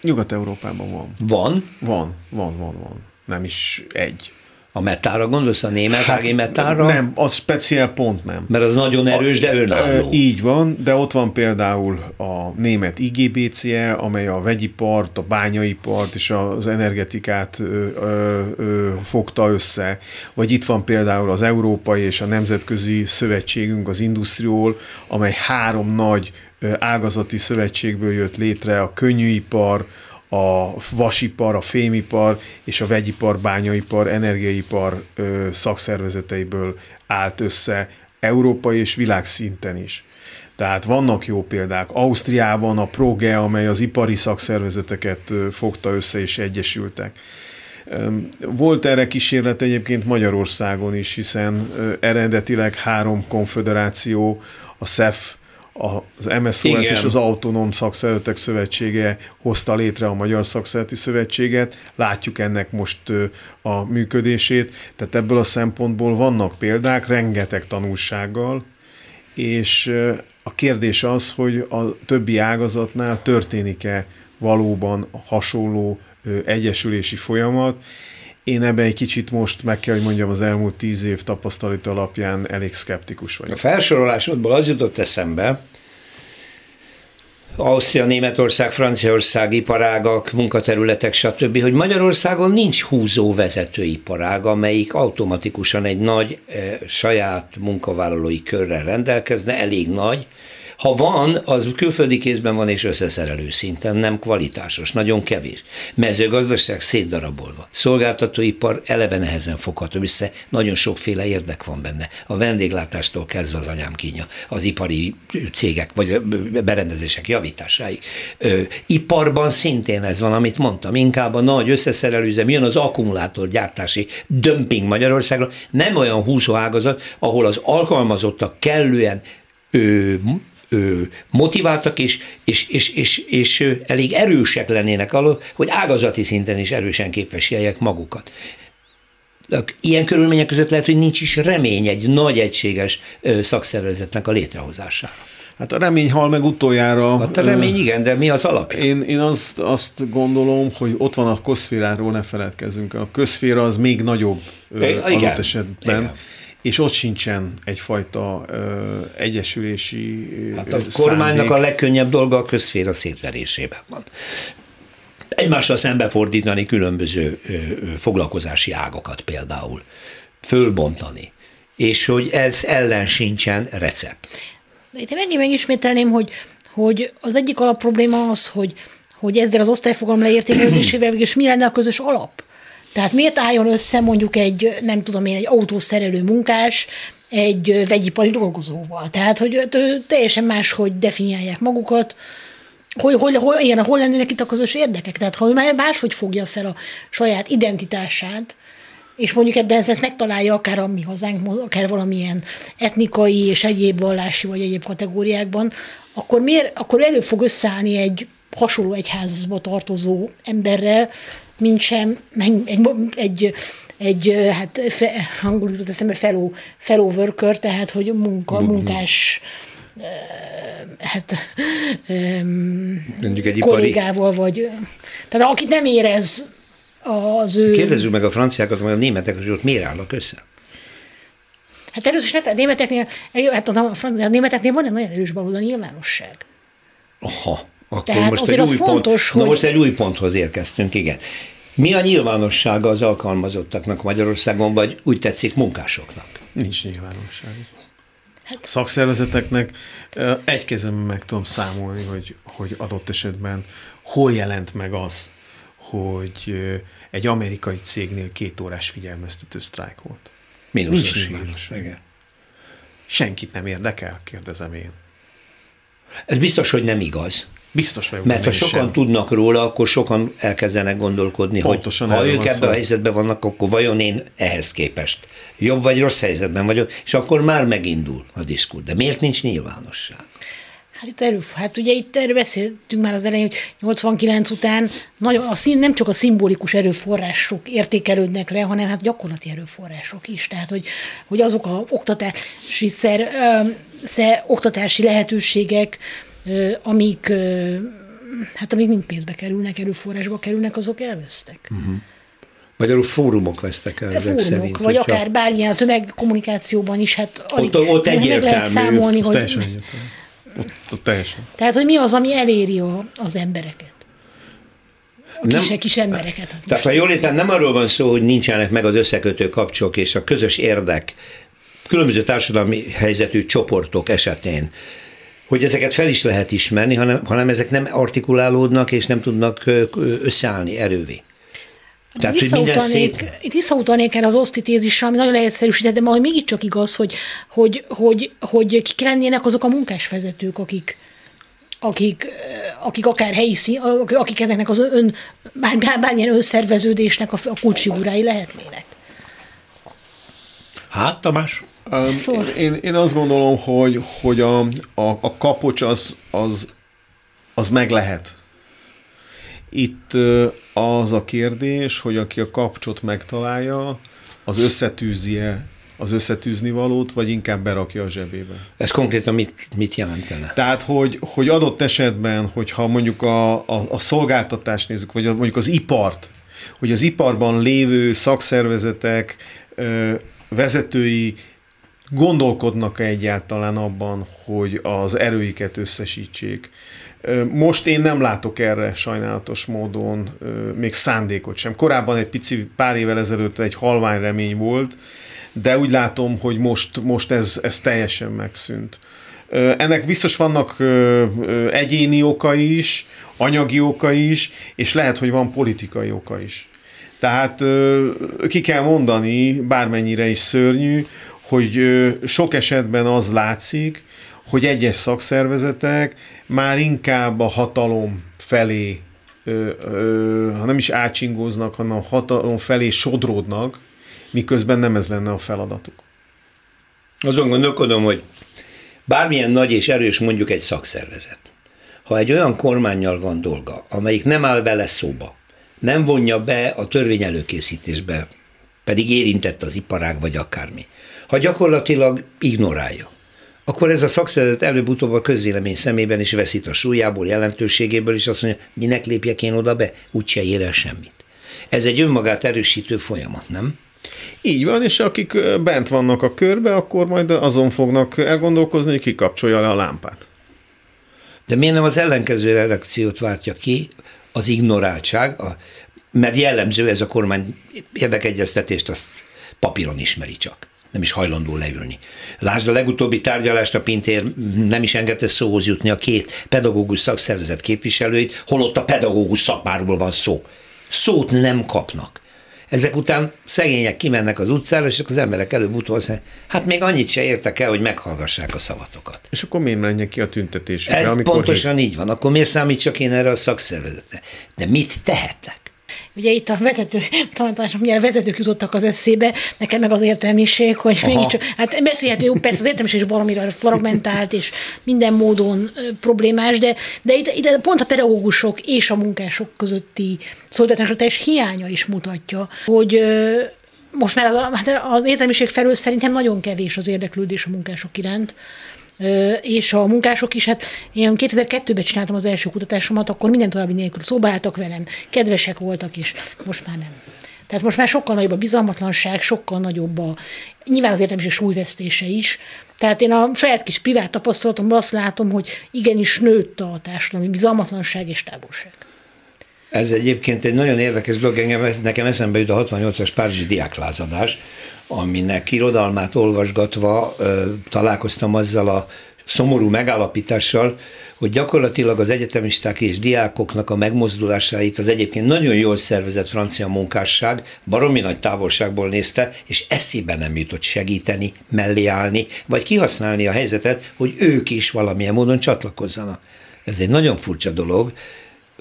Nyugat-Európában van. Van, Van, van, van, van. Nem is egy. a metára gondolsz, a német hát, metára? Nem, az speciál pont nem. Mert az nagyon erős, de önálló. Így van, de ott van például a német IGBCE, amely a vegyipart, a bányaipart és az energetikát ö, ö, ö, fogta össze. Vagy itt van például az Európai és a Nemzetközi Szövetségünk, az Industriol, amely három nagy ágazati szövetségből jött létre, a könnyűipar, a vasipar, a fémipar és a vegyipar, bányaipar, energiaipar ö, szakszervezeteiből állt össze európai és világszinten is. Tehát vannak jó példák. Ausztriában a Proge, amely az ipari szakszervezeteket fogta össze és egyesültek. Volt erre kísérlet egyébként Magyarországon is, hiszen eredetileg három konföderáció, a SZEF, az MSZOS Igen. és az Autonóm Szakszervezetek Szövetsége hozta létre a Magyar Szakszervezeti Szövetséget. Látjuk ennek most a működését, tehát ebből a szempontból vannak példák, rengeteg tanulsággal, és a kérdés az, hogy a többi ágazatnál történik-e valóban hasonló egyesülési folyamat. Én ebben egy kicsit most meg kell, hogy mondjam, az elmúlt tíz év tapasztalat alapján elég szkeptikus A vagyok. felsorolásodból az jutott eszembe, Ausztria, Németország, Franciaország iparágak, munkaterületek, stb., hogy Magyarországon nincs húzó vezetőiparág, amelyik automatikusan egy nagy e, saját munkavállalói körrel rendelkezne, elég nagy. Ha van, az külföldi kézben van és összeszerelő szinten, nem kvalitásos, nagyon kevés. Mezőgazdaság szétdarabolva. Szolgáltatóipar eleve nehezen fogható össze, nagyon sokféle érdek van benne. A vendéglátástól kezdve az anyám kínja, az ipari cégek vagy berendezések javításáig. Ö, iparban szintén ez van, amit mondtam, inkább a nagy összeszerelőzem, jön az akkumulátorgyártási dömping Magyarországra, nem olyan húzó ágazat, ahol az alkalmazottak kellően motiváltak és, és, és, és, és elég erősek lennének alól, hogy ágazati szinten is erősen képviseljek magukat. Ilyen körülmények között lehet, hogy nincs is remény egy nagy egységes szakszervezetnek a létrehozására. Hát a remény hal meg utoljára. Hát a remény igen, de mi az alapja? Én, én azt, azt gondolom, hogy ott van a közszféráról, ne feledkezzünk. A közszféra az még nagyobb Igen. adott esetben. Igen. És ott sincsen egyfajta ö, egyesülési Hát a kormánynak szándék. a legkönnyebb dolga a közszféra szétverésében van. Egymással szembefordítani különböző ö, ö, foglalkozási ágakat például, fölbontani, és hogy ez ellen sincsen recept. De itt én megint megismételném, hogy, hogy az egyik alapprobléma az, hogy, hogy ezzel az osztályfogalom leértékelődésével és mi lenne a közös alap? Tehát miért álljon össze mondjuk egy, nem tudom én, egy autószerelő munkás, egy vegyipari dolgozóval. Tehát, hogy teljesen máshogy definiálják magukat, hogy, hogy, hogy, igen, hol lennének itt a közös érdekek. Tehát, ha ő már máshogy fogja fel a saját identitását, és mondjuk ebben ezt megtalálja akár a mi hazánk, akár valamilyen etnikai és egyéb vallási vagy egyéb kategóriákban, akkor, miért, akkor elő fog összeállni egy hasonló egyházba tartozó emberrel, mint sem egy, egy, egy, egy hát fe, angolul jutott eszembe fellow, fellow worker, tehát hogy munka, munkás hát Mondjuk egy ipari... kollégával, vagy tehát akit nem érez az ő... Kérdezzük meg a franciákat, vagy a németek, hogy ott miért állnak össze? Hát először is a németeknél, hát a, a németeknél van egy nagyon erős baloldali nyilvánosság. Aha, akkor Tehát most egy az új fontos, pont, na hogy- most egy új ponthoz érkeztünk, igen. Mi a nyilvánossága az alkalmazottaknak Magyarországon, vagy úgy tetszik munkásoknak? Nincs nyilvánosság. Hát, szakszervezeteknek egy kezemben meg tudom számolni, hogy, hogy adott esetben hol jelent meg az, hogy egy amerikai cégnél két órás figyelmeztető sztrájk volt. Mínuszos Nincs. Igen. Senkit nem érdekel, kérdezem én. Ez biztos, hogy nem igaz. Biztos vagyok. Mert ha sokan sem. tudnak róla, akkor sokan elkezdenek gondolkodni, Pontosan hogy ha erről ők ebben a helyzetben vannak, akkor vajon én ehhez képest jobb vagy rossz helyzetben vagyok, és akkor már megindul a diszkút. De miért nincs nyilvánosság? Hát itt erő, hát ugye itt erről beszéltünk már az elején, hogy 89 után nagyon, a szín, nem csak a szimbolikus erőforrások értékelődnek le, hanem hát gyakorlati erőforrások is. Tehát, hogy, hogy azok a oktatási szer, ö, szer, oktatási lehetőségek, amik, hát amik mind pénzbe kerülnek, erőforrásba kerülnek, azok elvesztek. Magyarul fórumok vesztek el ezek Fórumok, szerint. vagy hogyha- akár bármilyen tömegkommunikációban is, hát alig, ott meg lehet számolni, hogy, teljesen. Ott, ott teljesen. tehát, hogy mi az, ami eléri a, az embereket. A Nem- kis, kis embereket. Hát Tehát ha jól értem, nem arról van szó, hogy nincsenek meg az összekötő kapcsok és a közös érdek különböző társadalmi helyzetű csoportok esetén, hogy ezeket fel is lehet ismerni, hanem, hanem ezek nem artikulálódnak és nem tudnak összeállni erővé. Tehát, visszautalnék, szét... itt visszautalnék el az osztitézisre, ami nagyon leegyszerűsített, de majd mégiscsak igaz, hogy, hogy, hogy, hogy kik lennének azok a munkásvezetők, akik, akik, akik akár helyi szín, akik- akik ennek az ön, bár, bármilyen önszerveződésnek a, a kulcsfigurái lehetnének. Hát, Tamás? Szóval- én, én azt gondolom, hogy, hogy a, a, a kapocs az, az, az meg lehet. Itt az a kérdés, hogy aki a kapcsot megtalálja, az összetűzi-e az összetűzni valót, vagy inkább berakja a zsebébe. Ez konkrétan mit, mit jelentene? Tehát, hogy, hogy adott esetben, hogyha mondjuk a, a, a szolgáltatást nézzük, vagy a, mondjuk az ipart, hogy az iparban lévő szakszervezetek ö, vezetői gondolkodnak -e egyáltalán abban, hogy az erőiket összesítsék. Most én nem látok erre sajnálatos módon még szándékot sem. Korábban egy pici, pár évvel ezelőtt egy halvány remény volt, de úgy látom, hogy most, most ez, ez teljesen megszűnt. Ennek biztos vannak egyéni oka is, anyagi oka is, és lehet, hogy van politikai oka is. Tehát ki kell mondani, bármennyire is szörnyű, hogy sok esetben az látszik, hogy egyes szakszervezetek már inkább a hatalom felé, ha nem is átsingóznak, hanem a hatalom felé sodródnak, miközben nem ez lenne a feladatuk. Azon gondolkodom, hogy bármilyen nagy és erős mondjuk egy szakszervezet, ha egy olyan kormányjal van dolga, amelyik nem áll vele szóba, nem vonja be a törvény előkészítésbe, pedig érintett az iparág vagy akármi, ha gyakorlatilag ignorálja, akkor ez a szakszervezet előbb-utóbb a közvélemény szemében is veszít a súlyából, jelentőségéből, és azt mondja, minek lépjek én oda be, úgyse ér el semmit. Ez egy önmagát erősítő folyamat, nem? Így van, és akik bent vannak a körbe, akkor majd azon fognak elgondolkozni, hogy kikapcsolja le a lámpát. De miért nem az ellenkező reakciót váltja ki, az ignoráltság, a, mert jellemző ez a kormány érdekegyeztetést, azt papíron ismeri csak. Nem is hajlandó leülni. Lásd a legutóbbi tárgyalást, a Pintér nem is engedte szóhoz jutni a két pedagógus szakszervezet képviselőit, holott a pedagógus szakmáról van szó. Szót nem kapnak. Ezek után szegények kimennek az utcára, és az emberek előbb-utóbb azt mondják, hát még annyit se értek el, hogy meghallgassák a szavatokat. És akkor miért menjek ki a tüntetésre? Ez amikor pontosan így van. Akkor miért számítsak én erre a szakszervezetre? De mit tehetek? Ugye itt a vezető, tanításom, ugye a vezetők jutottak az eszébe, nekem meg az értelmiség, hogy mégiscsak, hát beszélhető, jó, persze az értelmiség is baromira fragmentált, és minden módon problémás, de, de itt, itt pont a pedagógusok és a munkások közötti szolidaritások teljes hiánya is mutatja, hogy most már az, hát az értelmiség felől szerintem nagyon kevés az érdeklődés a munkások iránt. És a munkások is, hát én 2002-ben csináltam az első kutatásomat, akkor minden további nélkül szóba álltak velem, kedvesek voltak, és most már nem. Tehát most már sokkal nagyobb a bizalmatlanság, sokkal nagyobb a, nyilván az értelmiség súlyvesztése is. Tehát én a saját kis privát tapasztalatomban azt látom, hogy igenis nőtt a társadalmi bizalmatlanság és távolság. Ez egyébként egy nagyon érdekes dolog, engem, nekem eszembe jut a 68-as Párizsi diáklázadás, aminek irodalmát olvasgatva találkoztam azzal a szomorú megállapítással, hogy gyakorlatilag az egyetemisták és diákoknak a megmozdulásait az egyébként nagyon jól szervezett francia munkásság baromi nagy távolságból nézte, és eszébe nem jutott segíteni, mellé állni, vagy kihasználni a helyzetet, hogy ők is valamilyen módon csatlakozzanak. Ez egy nagyon furcsa dolog,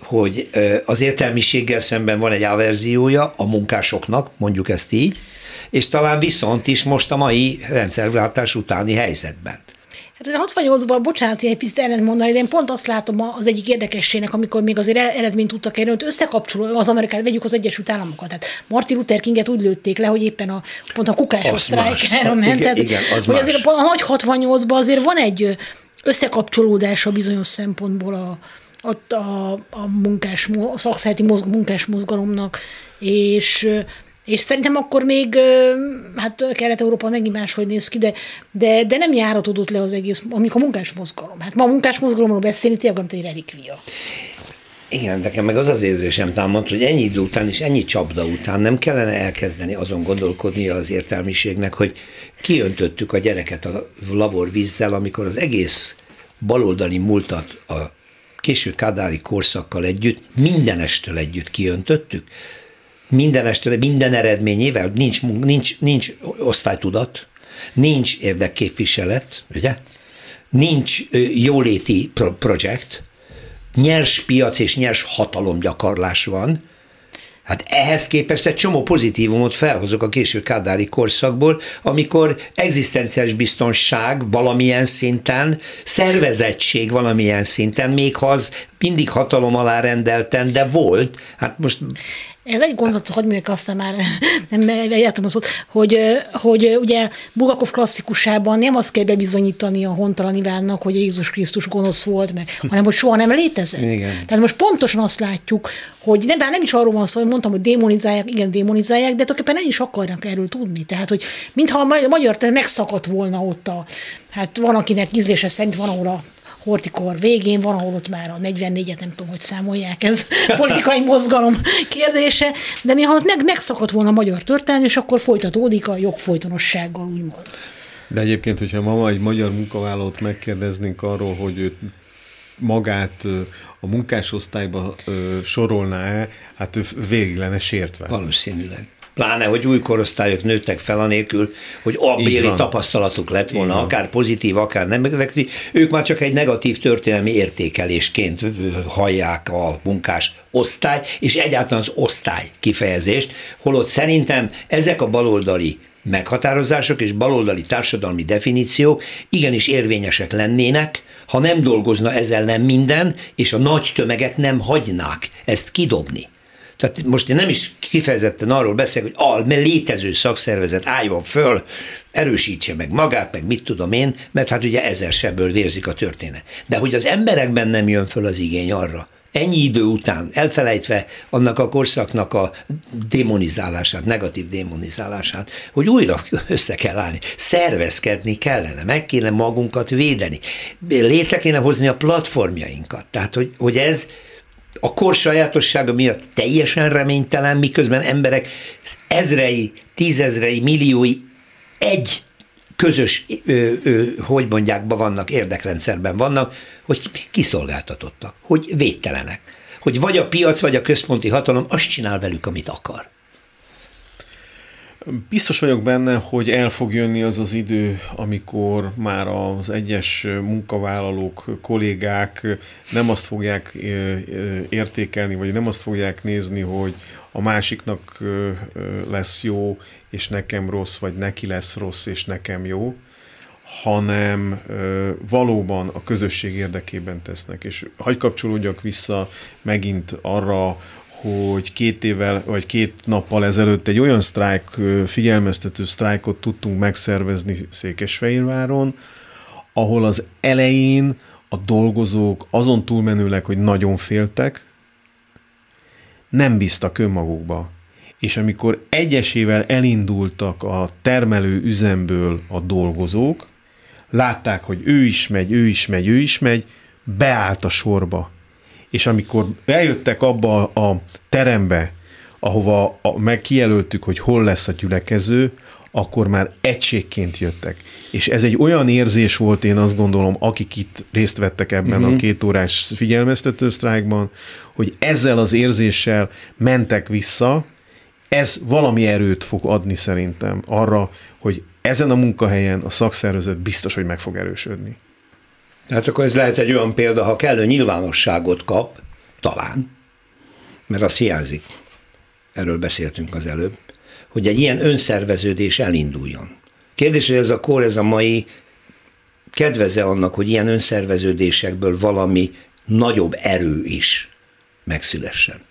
hogy az értelmiséggel szemben van egy averziója a munkásoknak, mondjuk ezt így, és talán viszont is most a mai rendszerváltás utáni helyzetben. Hát 68-ban, bocsánat, egy picit ellent mondani, de én pont azt látom az egyik érdekességnek, amikor még azért eredményt tudtak elérni, hogy összekapcsoló az Amerikát, vegyük az Egyesült Államokat. Tehát Martin Luther Kinget úgy lőtték le, hogy éppen a, pont a kukásos sztrájkára ment. Igen, igen, az hogy más. azért a nagy 68-ban azért van egy összekapcsolódása bizonyos szempontból a, a, a, a munkás, a szakszereti mozg, munkás mozgalomnak, és és szerintem akkor még, hát Kelet-Európa megint máshogy néz ki, de, de, de nem járatódott le az egész, amikor a munkás mozgalom. Hát ma a munkás mozgalomról beszélni tényleg mint egy relikvia. Igen, nekem meg az az érzésem támad, hogy ennyi idő után és ennyi csapda után nem kellene elkezdeni azon gondolkodni az értelmiségnek, hogy kiöntöttük a gyereket a lavor vízzel, amikor az egész baloldali múltat a késő kádári korszakkal együtt, mindenestől együtt kiöntöttük, minden este, minden eredményével, nincs, nincs, nincs osztálytudat, nincs érdekképviselet, ugye? nincs jóléti pro- projekt, nyers piac és nyers hatalomgyakarlás van, Hát ehhez képest egy csomó pozitívumot felhozok a késő kádári korszakból, amikor egzisztenciális biztonság valamilyen szinten, szervezettség valamilyen szinten, még ha az mindig hatalom alá rendelten, de volt. Hát most ez egy gondot, hogy mondjuk aztán már <laughs> nem értem az hogy, hogy ugye Bulgakov klasszikusában nem azt kell bebizonyítani a hontalan Ivánnak, hogy Jézus Krisztus gonosz volt, meg, hanem hogy soha nem létezett. Igen. Tehát most pontosan azt látjuk, hogy nem, nem is arról van szó, hogy mondtam, hogy démonizálják, igen, démonizálják, de tulajdonképpen nem is akarnak erről tudni. Tehát, hogy mintha a magyar megszakadt volna ott a, hát van, akinek ízlése szerint van, ahol a hortikor végén, van, ahol ott már a 44-et nem tudom, hogy számolják, ez <laughs> politikai mozgalom kérdése, de mi ha ott meg, megszakadt volna a magyar történelmi, és akkor folytatódik a jogfolytonossággal, úgymond. De egyébként, hogyha ma egy magyar munkavállalót megkérdeznénk arról, hogy ő magát a munkásosztályba sorolná-e, hát ő végig lenne sértve. Valószínűleg. Pláne, hogy új korosztályok nőttek fel anélkül, hogy béli tapasztalatuk lett volna, akár pozitív, akár nem negatív. Ők már csak egy negatív történelmi értékelésként hallják a munkás osztály, és egyáltalán az osztály kifejezést, holott szerintem ezek a baloldali meghatározások és baloldali társadalmi definíciók igenis érvényesek lennének, ha nem dolgozna ezzel nem minden, és a nagy tömegek nem hagynák ezt kidobni. Tehát most én nem is kifejezetten arról beszélek, hogy a létező szakszervezet álljon föl, erősítse meg magát, meg mit tudom én, mert hát ugye ezer sebből vérzik a történet. De hogy az emberekben nem jön föl az igény arra, ennyi idő után, elfelejtve annak a korszaknak a demonizálását, negatív demonizálását, hogy újra össze kell állni, szervezkedni kellene, meg kéne magunkat védeni, létre kéne hozni a platformjainkat. Tehát, hogy, hogy ez a kor sajátossága miatt teljesen reménytelen, miközben emberek ezrei, tízezrei, milliói egy közös, ö, ö, hogy mondják, vannak, érdekrendszerben vannak, hogy kiszolgáltatottak, hogy védtelenek. Hogy vagy a piac, vagy a központi hatalom azt csinál velük, amit akar. Biztos vagyok benne, hogy el fog jönni az az idő, amikor már az egyes munkavállalók, kollégák nem azt fogják értékelni, vagy nem azt fogják nézni, hogy a másiknak lesz jó, és nekem rossz, vagy neki lesz rossz, és nekem jó, hanem valóban a közösség érdekében tesznek. És hagy kapcsolódjak vissza megint arra, hogy két évvel vagy két nappal ezelőtt egy olyan sztrájk, figyelmeztető sztrájkot tudtunk megszervezni Székesfehérváron, ahol az elején a dolgozók azon túlmenőleg, hogy nagyon féltek, nem bíztak önmagukba. És amikor egyesével elindultak a termelő üzemből a dolgozók, látták, hogy ő is megy, ő is megy, ő is megy, beállt a sorba. És amikor eljöttek abba a terembe, ahova meg kijelöltük, hogy hol lesz a gyülekező, akkor már egységként jöttek. És ez egy olyan érzés volt, én azt gondolom, akik itt részt vettek ebben uh-huh. a mhm. két órás figyelmeztető sztrájkban, hogy ezzel az érzéssel mentek vissza, ez valami erőt fog adni szerintem arra, hogy ezen a munkahelyen a szakszervezet biztos, hogy meg fog erősödni. Hát akkor ez lehet egy olyan példa, ha kellő nyilvánosságot kap, talán, mert az hiányzik. Erről beszéltünk az előbb hogy egy ilyen önszerveződés elinduljon. Kérdés, hogy ez a kor, ez a mai kedveze annak, hogy ilyen önszerveződésekből valami nagyobb erő is megszülessen.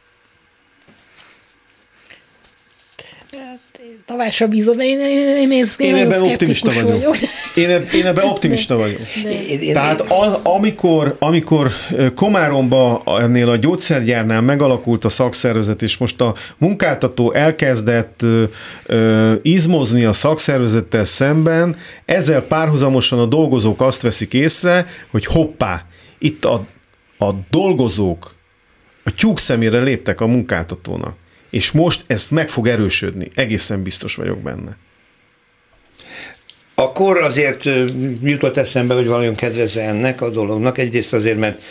Tavásra bízom, én, én, én, én, én ebben optimista vagyok. vagyok. Én, eb, én ebben optimista vagyok. De. Tehát a, amikor, amikor Komáromba ennél a gyógyszergyárnál megalakult a szakszervezet, és most a munkáltató elkezdett ö, ö, izmozni a szakszervezettel szemben, ezzel párhuzamosan a dolgozók azt veszik észre, hogy hoppá, itt a, a dolgozók a tyúk szemére léptek a munkáltatónak és most ezt meg fog erősödni, egészen biztos vagyok benne. Akkor azért jutott eszembe, hogy valami kedvezze ennek a dolognak. Egyrészt azért, mert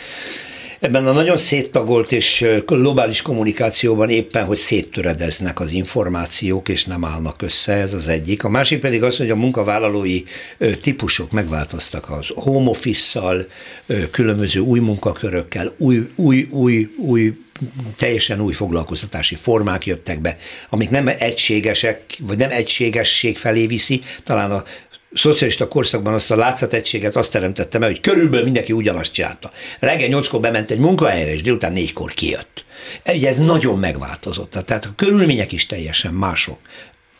ebben a nagyon széttagolt és globális kommunikációban éppen, hogy széttöredeznek az információk, és nem állnak össze, ez az egyik. A másik pedig az, hogy a munkavállalói típusok megváltoztak az home office-szal, különböző új munkakörökkel, új, új, új, új teljesen új foglalkoztatási formák jöttek be, amik nem egységesek, vagy nem egységesség felé viszi, talán a szocialista korszakban azt a látszategységet azt teremtette meg, hogy körülbelül mindenki ugyanazt csinálta. Reggel nyolckor bement egy munkahelyre, és délután négykor kijött. Ugye ez nagyon megváltozott. Tehát a körülmények is teljesen mások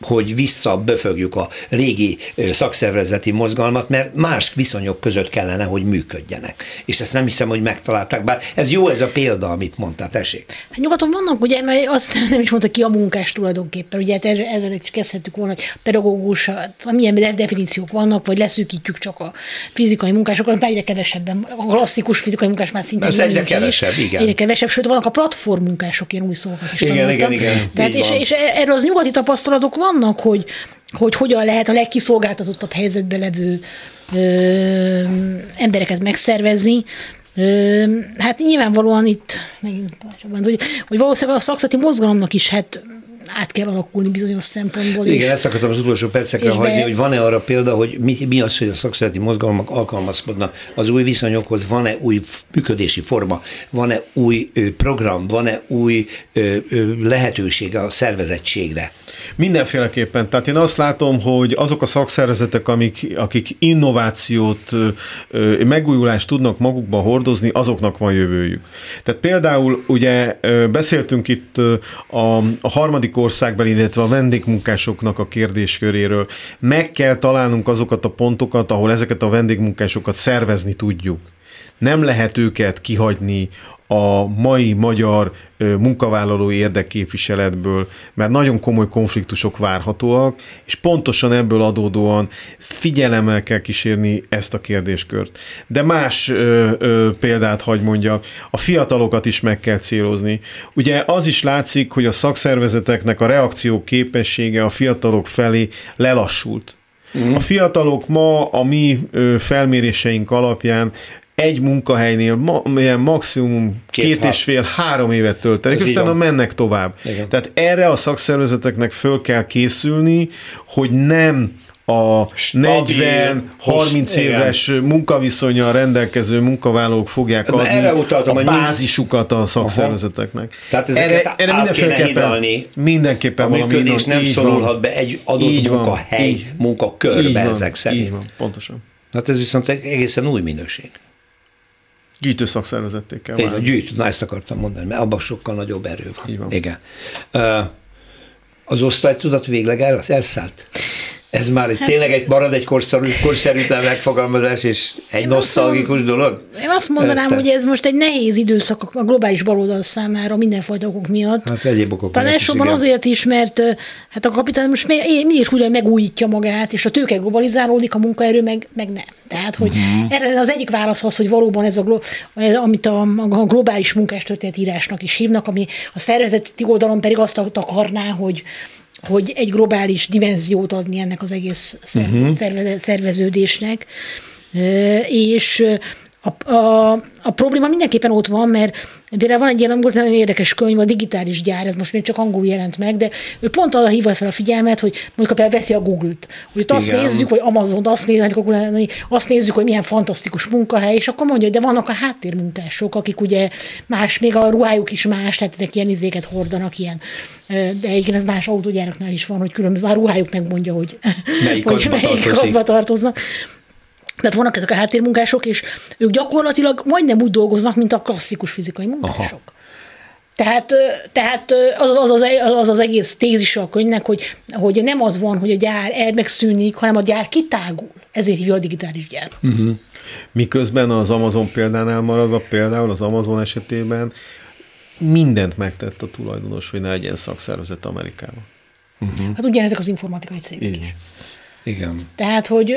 hogy visszaböfögjük a régi szakszervezeti mozgalmat, mert más viszonyok között kellene, hogy működjenek. És ezt nem hiszem, hogy megtalálták, bár ez jó ez a példa, amit mondtál, tessék. Hát nyugaton vannak, ugye, mert azt <laughs> nem is mondta ki a munkás tulajdonképpen, ugye hát ezzel is kezdhetük volna, hogy pedagógus, hát, milyen definíciók vannak, vagy leszűkítjük csak a fizikai munkásokat, egyre kevesebben, a klasszikus fizikai munkás már szinte Ez egyre kevesebb, is. igen. Egyre kevesebb, sőt, vannak a platform munkások, ilyen új szavakat is igen, tanultam. igen, igen, Tehát és, és, erről az nyugati tapasztalatok van, vannak, hogy, hogy hogyan lehet a legkiszolgáltatottabb helyzetben levő ö, embereket megszervezni. Hát nyilvánvalóan itt, megint, hogy, hogy valószínűleg a szakszati mozgalomnak is hát át kell alakulni bizonyos szempontból. Igen, és, ezt akartam az utolsó percekre hagyni, be... hogy van-e arra példa, hogy mi, mi az, hogy a szakszereti mozgalmak alkalmazkodnak az új viszonyokhoz, van-e új működési forma, van-e új program, van-e új lehetőség a szervezettségre? Mindenféleképpen. Tehát én azt látom, hogy azok a szakszervezetek, amik, akik innovációt, megújulást tudnak magukba hordozni, azoknak van jövőjük. Tehát például ugye beszéltünk itt a, a harmadik országbeli, illetve a vendégmunkásoknak a kérdésköréről. Meg kell találnunk azokat a pontokat, ahol ezeket a vendégmunkásokat szervezni tudjuk. Nem lehet őket kihagyni a mai magyar munkavállalói érdekképviseletből, mert nagyon komoly konfliktusok várhatóak, és pontosan ebből adódóan figyelemmel kell kísérni ezt a kérdéskört. De más ö, ö, példát hagy mondjak, a fiatalokat is meg kell célozni. Ugye az is látszik, hogy a szakszervezeteknek a reakció képessége a fiatalok felé lelassult. Uh-huh. A fiatalok ma a mi felméréseink alapján egy munkahelynél ma, ilyen maximum két, két és fél, három évet töltenek, és utána mennek tovább. Igen. Tehát erre a szakszervezeteknek föl kell készülni, hogy nem a 40-30 éves munkaviszonyal rendelkező munkavállalók fogják adni erre utaltam, a bázisukat a szakszervezeteknek. Aha. Tehát erre, erre mindenféleképpen mindenképpen a valami működés nem szorulhat be egy adott munkahely, így, munkakörbe ezek szerint. Így van, pontosan. Hát ez viszont egészen új minőség. Gyűjtő szakszervezetté kell válni. Gyűjtő, na ezt akartam mondani, mert abban sokkal nagyobb erő van. Így van. Igen. Az osztálytudat végleg el, elszállt? Ez már egy, tényleg egy marad egy korszerű, korszerűtlen megfogalmazás, és egy Én nosztalgikus azt dolog? Én azt mondanám, hogy ez most egy nehéz időszak a globális baloldal számára mindenfajta okok miatt. Hát egyéb okok Talán is, elsősorban igen. azért is, mert hát a kapitalizmus mi- mindig újra megújítja magát, és a tőke globalizálódik, a munkaerő meg, meg nem. Tehát, hogy uh-huh. erre az egyik válasz az, hogy valóban ez a, amit a, a globális munkástörténet írásnak is hívnak, ami a szervezeti oldalon pedig azt akarná, hogy hogy egy globális dimenziót adni ennek az egész szerve- szerveződésnek. És a, a, a probléma mindenképpen ott van, mert például van egy ilyen volt nagyon érdekes könyv, a digitális gyár, ez most még csak angolul jelent meg, de ő pont arra hívja fel a figyelmet, hogy mondjuk például veszi a Google-t, hogy ott azt Igen. nézzük, hogy Amazon, azt nézzük, hogy azt nézzük, hogy milyen fantasztikus munkahely, és akkor mondja, hogy de vannak a háttérmunkások, akik ugye más, még a ruhájuk is más, tehát ezek ilyen izéket hordanak, ilyen, de egyébként ez más autógyáraknál is van, hogy különböző, már ruhájuk megmondja, hogy Melyik <laughs> hogy melyik tartozik. tartoznak. Tehát vannak ezek a háttérmunkások, és ők gyakorlatilag majdnem úgy dolgoznak, mint a klasszikus fizikai munkások. Aha. Tehát, tehát az az, az, az az egész tézise a könyvnek, hogy, hogy nem az van, hogy a gyár el megszűnik, hanem a gyár kitágul. Ezért hívja a digitális gyár. Miközben az Amazon példánál maradva, például az Amazon esetében mindent megtett a tulajdonos, hogy ne legyen szakszervezet Amerikában. Hát ugyanezek az informatikai cégek is. Igen. Tehát, hogy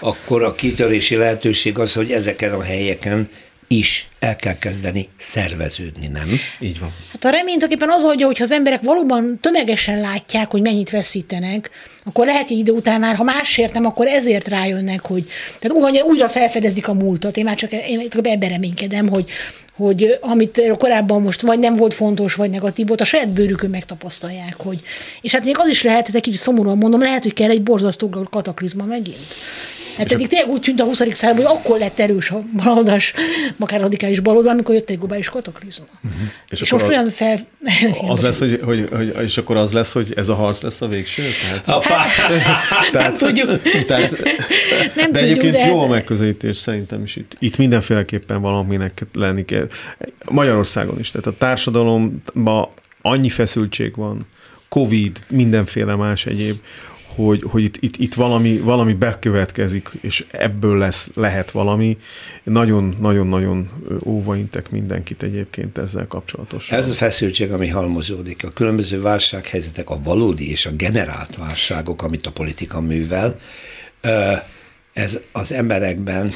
Akkor a kitörési lehetőség az, hogy ezeken a helyeken is el kell kezdeni szerveződni, nem? Így van. Hát a remény tulajdonképpen az, hogy hogyha az emberek valóban tömegesen látják, hogy mennyit veszítenek, akkor lehet, hogy idő után már, ha másért nem, akkor ezért rájönnek, hogy tehát úgy, újra felfedezik a múltat. Én már csak én csak ebben reménykedem, hogy, hogy amit korábban most vagy nem volt fontos, vagy negatív volt, a saját bőrükön megtapasztalják, hogy. És hát még az is lehet, ez egy kicsit szomorúan mondom, lehet, hogy kell egy borzasztó kataklizma megint. Hát eddig tényleg úgy tűnt a 20. században, hogy akkor lett erős a baloldás, akár radikális baloldal, amikor jött egy globális kataklizma. Uh-huh. És, És most olyan fel... Az lesz, hogy, hogy, hogy, és akkor az lesz, hogy ez a harc lesz a végső? Tehát, Apá! tehát, tudjuk. Tehát, Nem de tudjuk, egyébként de- jó a megközelítés szerintem is. Itt, itt mindenféleképpen valaminek lenni kell. Magyarországon is. Tehát a társadalomban annyi feszültség van, Covid, mindenféle más egyéb, hogy, hogy itt, itt, itt valami, valami bekövetkezik, és ebből lesz, lehet valami. Nagyon-nagyon-nagyon óvaintek mindenkit egyébként ezzel kapcsolatosan. Ez a feszültség, ami halmozódik, a különböző válsághelyzetek, a valódi és a generált válságok, amit a politika művel, ez az emberekben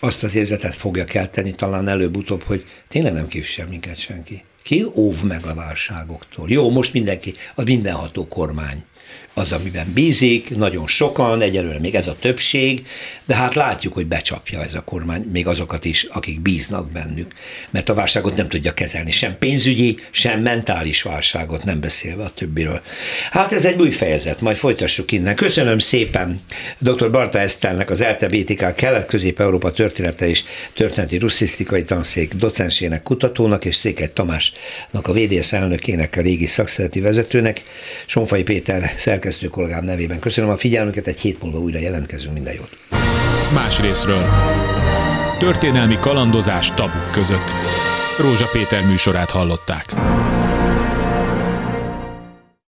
azt az érzetet fogja kelteni talán előbb-utóbb, hogy tényleg nem képvisel minket senki. Ki óv meg a válságoktól? Jó, most mindenki, a mindenható kormány az, amiben bízik, nagyon sokan, egyelőre még ez a többség, de hát látjuk, hogy becsapja ez a kormány még azokat is, akik bíznak bennük, mert a válságot nem tudja kezelni, sem pénzügyi, sem mentális válságot, nem beszélve a többiről. Hát ez egy új fejezet, majd folytassuk innen. Köszönöm szépen dr. Barta Esztelnek, az ELTE BTK Kelet-Közép-Európa története és történeti russzisztikai tanszék docensének, kutatónak, és Székely Tamásnak, a VDS elnökének, a régi szakszereti vezetőnek, Sonfai Péter szerkesztő kollégám nevében. Köszönöm a figyelmüket, egy hét múlva újra jelentkezünk, minden jót. Más részről. Történelmi kalandozás tabuk között. Rózsa Péter műsorát hallották.